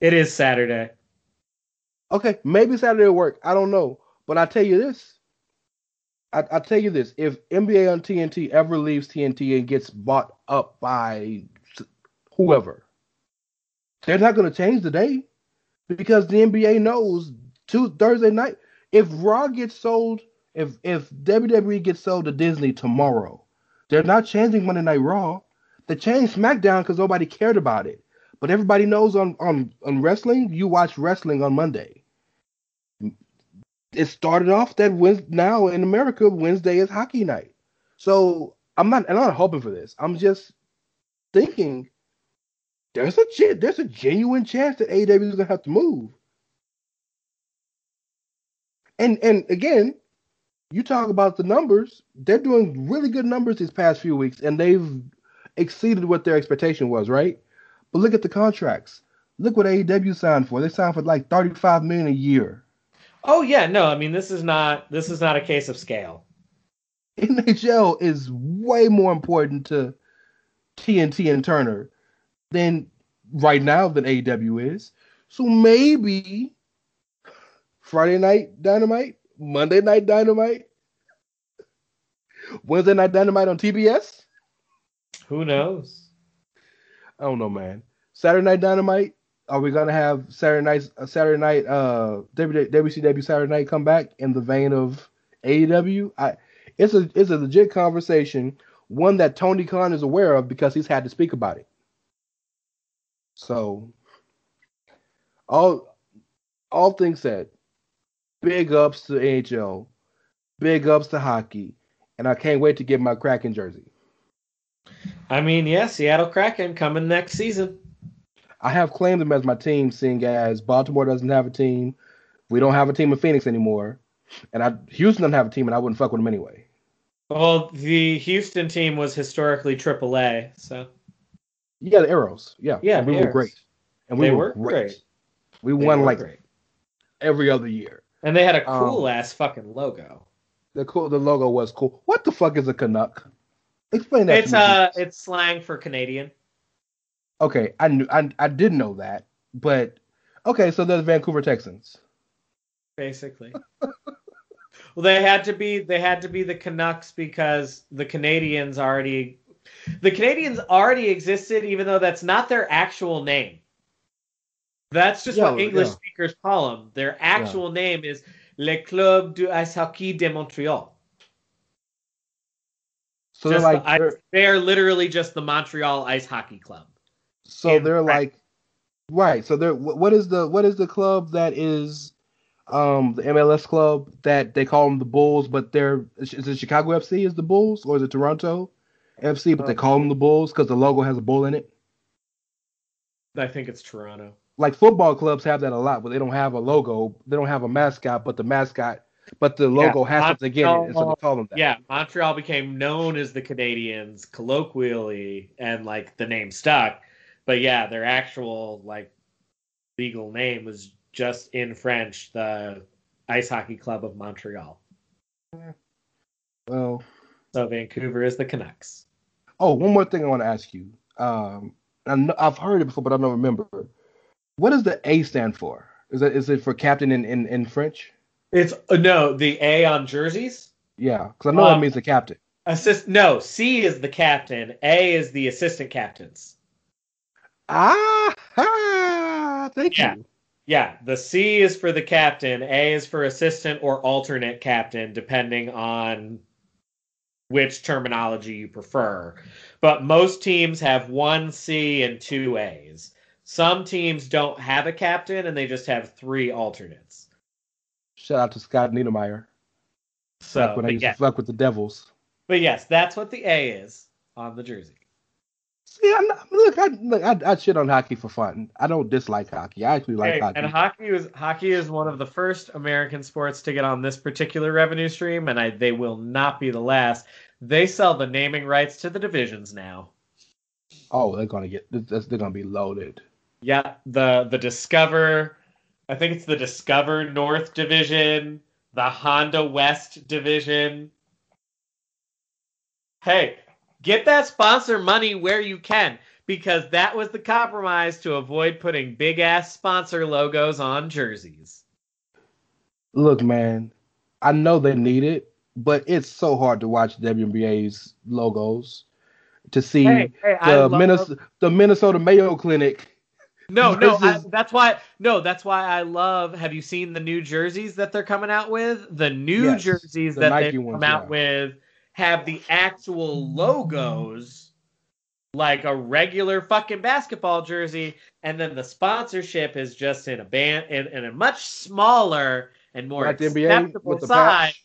It is Saturday. Okay, maybe Saturday will work. I don't know. But I tell you this. I, I tell you this. If NBA on TNT ever leaves TNT and gets bought up by whoever, they're not going to change the day because the NBA knows two Thursday night. If Raw gets sold, if if WWE gets sold to Disney tomorrow, they're not changing Monday Night Raw. They changed SmackDown because nobody cared about it. But everybody knows on on on wrestling, you watch wrestling on Monday. It started off that Wednesday, now in America Wednesday is hockey night. So I'm not I'm not hoping for this. I'm just thinking there's a there's a genuine chance that AEW is gonna have to move. And and again, you talk about the numbers. They're doing really good numbers these past few weeks, and they've exceeded what their expectation was, right? But look at the contracts. Look what AEW signed for. They signed for like 35 million a year. Oh yeah, no, I mean this is not this is not a case of scale. NHL is way more important to TNT and Turner than right now than AEW is. So maybe Friday night dynamite, Monday night dynamite, Wednesday night dynamite on TBS. Who knows? I don't know, man. Saturday night dynamite. Are we gonna have Saturday night uh, Saturday night uh WCW Saturday night come back in the vein of AEW? I it's a it's a legit conversation. one that Tony Khan is aware of because he's had to speak about it. So, all all things said, big ups to AHL, big ups to hockey, and I can't wait to get my Kraken jersey. I mean, yeah, Seattle Kraken coming next season. I have claimed them as my team, seeing as Baltimore doesn't have a team. We don't have a team in Phoenix anymore, and I Houston doesn't have a team, and I wouldn't fuck with them anyway. Well, the Houston team was historically AAA, so Yeah, the Aeros. Yeah, Yeah, and we were great, and we they were, were great. great. We They won like great. every other year. And they had a Um, cool ass fucking logo. The cool, the logo was cool. What the fuck is a Canuck? Explain that. It's to me, uh, please. it's slang for Canadian. okay. I knew, I, I did know that, but okay. So they're the Vancouver Texans. basically. well, they had to be they had to be the Canucks because the Canadians already the Canadians already existed, even though that's not their actual name. That's just Yeah, what English yeah. speakers call them. Their actual name is Le Club du Ice Hockey de Montreal. So Just they're the like, ice- they're, they're literally just the Montreal Ice Hockey Club. so they're practice. like, right. So they're what is the what is the club that is, um, the MLS club that they call them the Bulls, but they're is it Chicago FC is the Bulls or is it Toronto FC, but they Uh, call them the Bulls because the logo has a bull in it. I think it's Toronto. Like football clubs have that a lot, but they don't have a logo. They don't have a mascot, but the mascot, but the logo has to in it, and so they call them that. Yeah, Montreal became known as the Canadians colloquially, and like the name stuck. But yeah, their actual like legal name was just in French, the Ice Hockey Club of Montreal. Well, So Vancouver is the Canucks. oh, one more thing I want to ask you. Um, I know, I've heard it before, but I don't remember. What does the A stand for? Is that is it for captain in in, in French? It's uh, no the A on jerseys. Yeah, because I know Um, that means the captain. Assist no C is the captain. A is the assistant captains. Ah, ha, thank Yeah. you. Yeah, the C is for the captain, A is for assistant or alternate captain, depending on which terminology you prefer. But most teams have one C and two A's. Some teams don't have a captain and they just have three alternates. Shout out to Scott Niedermayer. So, Back when I used yeah, to fuck with the Devils. but yes, that's what the A is on the jersey. See, I'm not, look, I, look, I, I shit on hockey for fun. I don't dislike hockey. I actually like hockey. and hockey is hockey is one of the first American sports to get on this particular revenue stream, and I, they will not be the last. They sell the naming rights to the divisions now. Oh, they're gonna get. They're gonna be loaded. Yeah, the the Discover, I think it's the Discover North Division, the Honda West Division. Hey, get that sponsor money where you can because that was the compromise to avoid putting big ass sponsor logos on jerseys. Look, man, I know they need it, but it's so hard to watch WNBA's logos to see Hey, hey, the love- Minnesota the Minnesota Mayo Clinic. No, no, I, that's why. No, that's why I love. Have you seen the new jerseys that they're coming out with? The new Yes, jerseys the that Nike they come out yeah. with have the actual logos, like a regular fucking basketball jersey, and then the sponsorship is just in a band in, in a much smaller and more Like acceptable size. patch?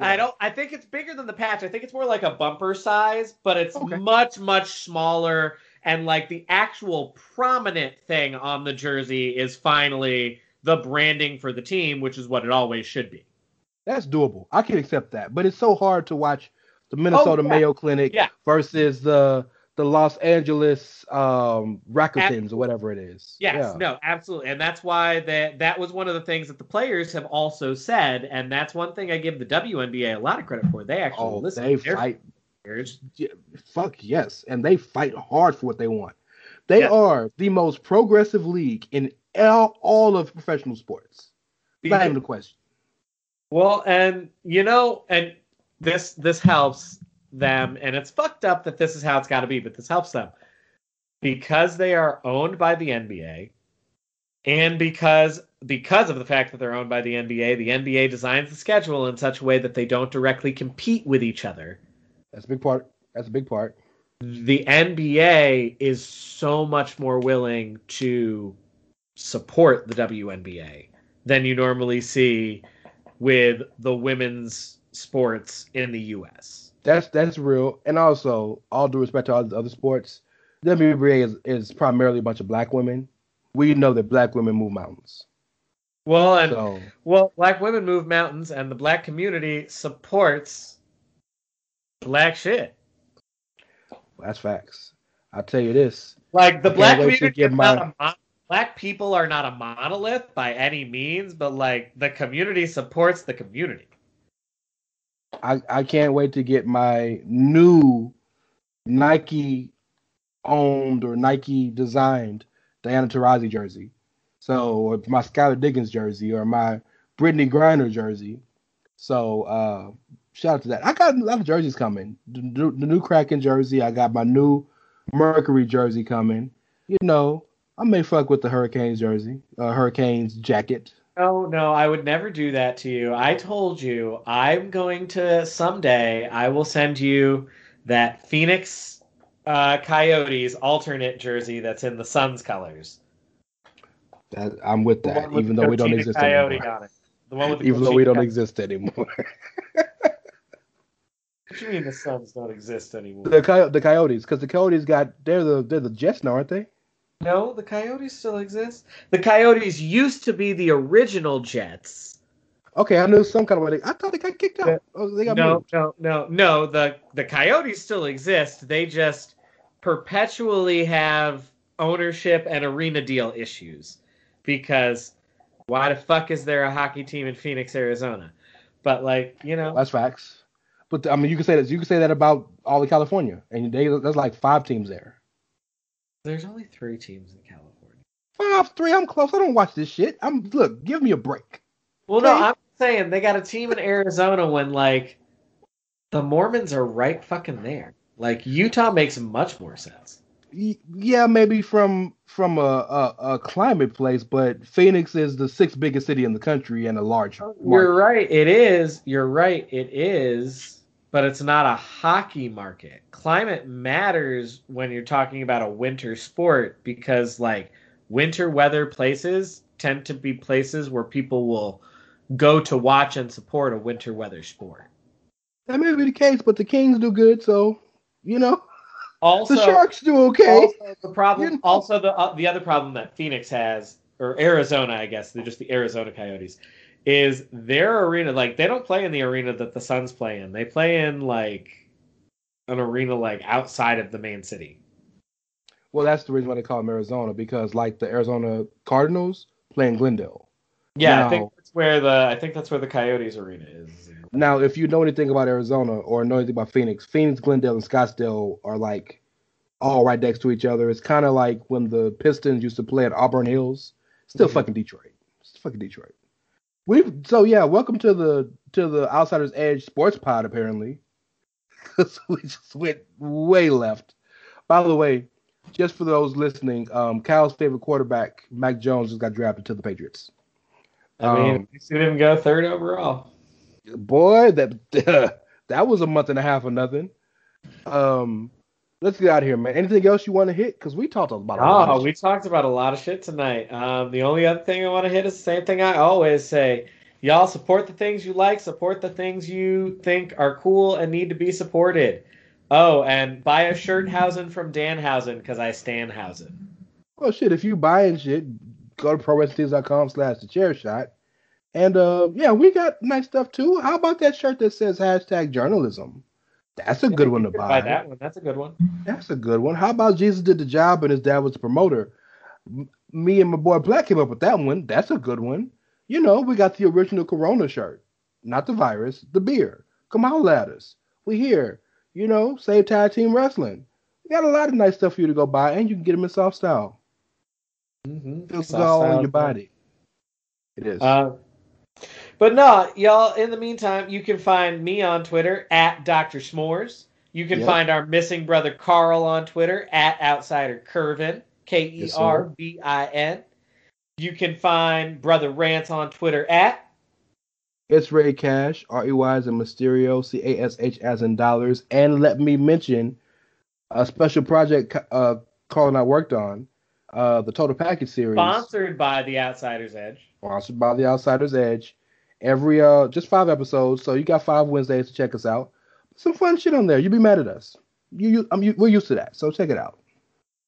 I don't. I think it's bigger than the patch. I think it's more like a bumper size, but it's Okay. much much smaller. And like the actual prominent thing on the jersey is finally the branding for the team, which is what it always should be. That's doable. I can accept that, but it's so hard to watch the Minnesota Oh, yeah. Mayo Clinic Yeah. versus the the Los Angeles um Rakutens or whatever it is. Yes, Yeah. no, absolutely, and that's why that that was one of the things that the players have also said, and that's one thing I give the WNBA a lot of credit for. They actually Oh, listen they fight. Fuck yes, and they fight hard for what they want. They Yeah. are the most progressive league in all, all of professional sports. Not even a question. Well, and you know, and this this helps them, and it's fucked up that this is how it's got to be, but this helps them because they are owned by the NBA, and because because of the fact that they're owned by the NBA, the NBA designs the schedule in such a way that they don't directly compete with each other. That's a big part. That's a big part. The NBA is so much more willing to support the WNBA than you normally see with the women's sports in the US. That's that's real. And also, all due respect to all the other sports, WNBA is, is primarily a bunch of black women. We know that black women move mountains. Well, and So well, black women move mountains and the black community supports black shit. that's facts. I'll tell you this. Like the black community is not a mon- black people are not a monolith by any means, but like the community supports the community. I, I can't wait to get my new Nike owned or Nike designed Diana Taurasi jersey. So or my Skylar Diggins jersey or my Brittney Griner jersey. So uh shout out to that. I got a lot of jerseys coming. The, the, new Kraken jersey. I got my new Mercury jersey coming. You know, I may fuck with the Hurricanes jersey, uh, Hurricanes jacket. Oh no, I would never do that to you. I told you I'm going to someday. I will send you that Phoenix uh, Coyotes alternate jersey that's in the Suns colors. That, I'm with that, with even though we don't exist Coyote anymore. it. The one with the Even though we don't exist anymore. What you mean the Suns don't exist anymore? the coy- the Coyotes, because the Coyotes got they're the they're the Jets now, aren't they? No, the Coyotes still exist. The Coyotes used to be the original Jets. Okay, I knew some kind of way. They, I thought they got kicked out. Oh, they got No, moved. no, no, no. The the Coyotes still exist. They just perpetually have ownership and arena deal issues because why the fuck is there a hockey team in Phoenix, Arizona? But like, you know, That's facts. But I mean, you can say that you can say that about all of California, and they there's like five teams there. there's only three teams in California. Five, three. I'm close. I don't watch this shit. I'm look. Give me a break. Well, no, I'm saying they got a team in Arizona when like the Mormons are right fucking there. Like Utah makes much more sense. Yeah, maybe from from a, a, a climate place, but Phoenix is the sixth biggest city in the country and a large. You're market. right. It is. You're right. It is. But it's not a hockey market. Climate matters when you're talking about a winter sport because, like, winter weather places tend to be places where people will go to watch and support a winter weather sport. That may be the case, but the Kings do good, so you know Also, the Sharks do okay. also the problem, You know. also the uh, the other problem that Phoenix has, or Arizona, I guess they're just the Arizona Coyotes, is their arena. Like they don't play in the arena that the Suns play in. They play in like an arena like outside of the main city. Well, that's the reason why they call them Arizona because, like the Arizona Cardinals, play in Glendale. Yeah, I think that's where the I think that's where the Coyotes arena is. Now, if you know anything about Arizona or know anything about Phoenix, Phoenix, Glendale, and Scottsdale are like all right next to each other. It's kind of like when the Pistons used to play at Auburn Hills. Still Mhm. fucking Detroit. It's fucking Detroit. We so yeah. Welcome to the to the Outsiders Edge Sports Pod. Apparently, 'Cause we just went way left. By the way, just for those listening, um, Cal's favorite quarterback, Mac Jones, just got drafted to the Patriots. I mean, Um, you seen him go third overall. boy, that that was a month and a half or nothing. Um, let's get out of here, man. Anything else you want to hit? Because we talked about a lot Oh, of we shit. talked about a lot of shit tonight. Um, the only other thing I want to hit is the same thing I always say. Y'all support the things you like, support the things you think are cool and need to be supported. Oh, and buy a Shirthausen from Danhausen because I stan Hausen. Well, shit. If you buying shit, go to prowrestlingtees.com slash the chair shot. And uh, yeah, we got nice stuff too. How about that shirt that says hashtag journalism? That's a good one to buy. Buy that one. That's a good one. That's a good one. How about Jesus did the job and his dad was the promoter? M- Me and my boy Black came up with that one. That's a good one. You know, we got the original Corona shirt, not the virus, the beer. Come at us. We here. You know, save tag team wrestling. We got a lot of nice stuff for you to go buy, and you can get them in soft style. Mm-hmm. Feels all in your body. It is. Uh, but no, y'all, in the meantime, you can find me on Twitter at Dr. S'mores. You can Yep. find our missing brother Karl on Twitter at Outsider Kervin, K E R B I N. You can find Brother Rance on Twitter at It's Rey Cash, R E Y as in Mysterio, C A S H as in dollars. And let me mention a special project uh, Karl and I worked on, uh, the Total Package series. Sponsored by The Outsider's Edge. Sponsored by The Outsider's Edge. Every, uh, just five episodes. So you got five Wednesdays to check us out. Some fun shit on there. You'll be mad at us. You, you, I'm, you, we're used to that. So check it out.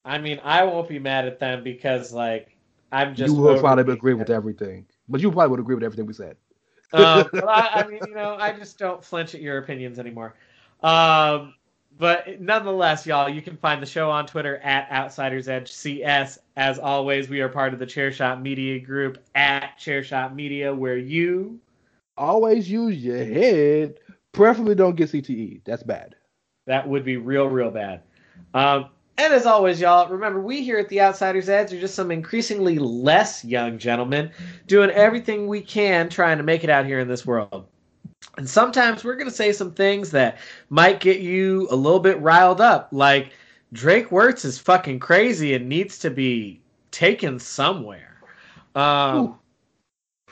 I mean, I won't be mad at them because, like, I'm just. you will probably agree with everything. But you probably would agree with everything we said. um, but I, I mean, you know, I just don't flinch at your opinions anymore. Um, but nonetheless, y'all, you can find the show on Twitter at Outsiders Edge CS. As always, we are part of the Chairshot Media Group at Chairshot Media, where you Always use your head. Preferably don't get CTE. That's bad. that would be real, real bad. Um, and as always, y'all, remember we here at the Outsiders Edge are just some increasingly less young gentlemen doing everything we can trying to make it out here in this world. And sometimes we're going to say some things that might get you a little bit riled up, like Drake Wuertz is fucking crazy and needs to be taken somewhere. Um,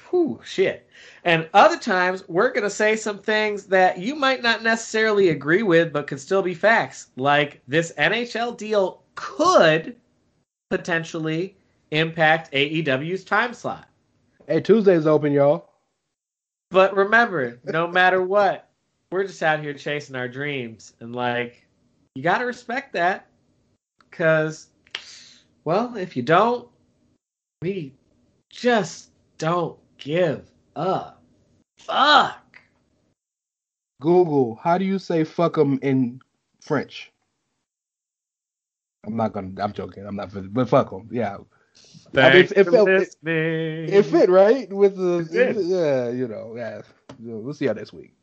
whew, shit. And other times we're going to say some things that you might not necessarily agree with, but could still be facts. Like this NHL deal could potentially impact AEW's time slot. Hey, Tuesday's open, y'all. But remember, no matter what, we're just out here chasing our dreams. And, like, you got to respect that. Because, well, if you don't, we just don't give up. fuck. Google, how do you say fuck them in French? I'm not gonna. I'm joking. I'm not. But fuck them. Yeah. I mean, it felt- it- listening. It fit right with the. It yeah, you know. Yeah. We'll see how next week.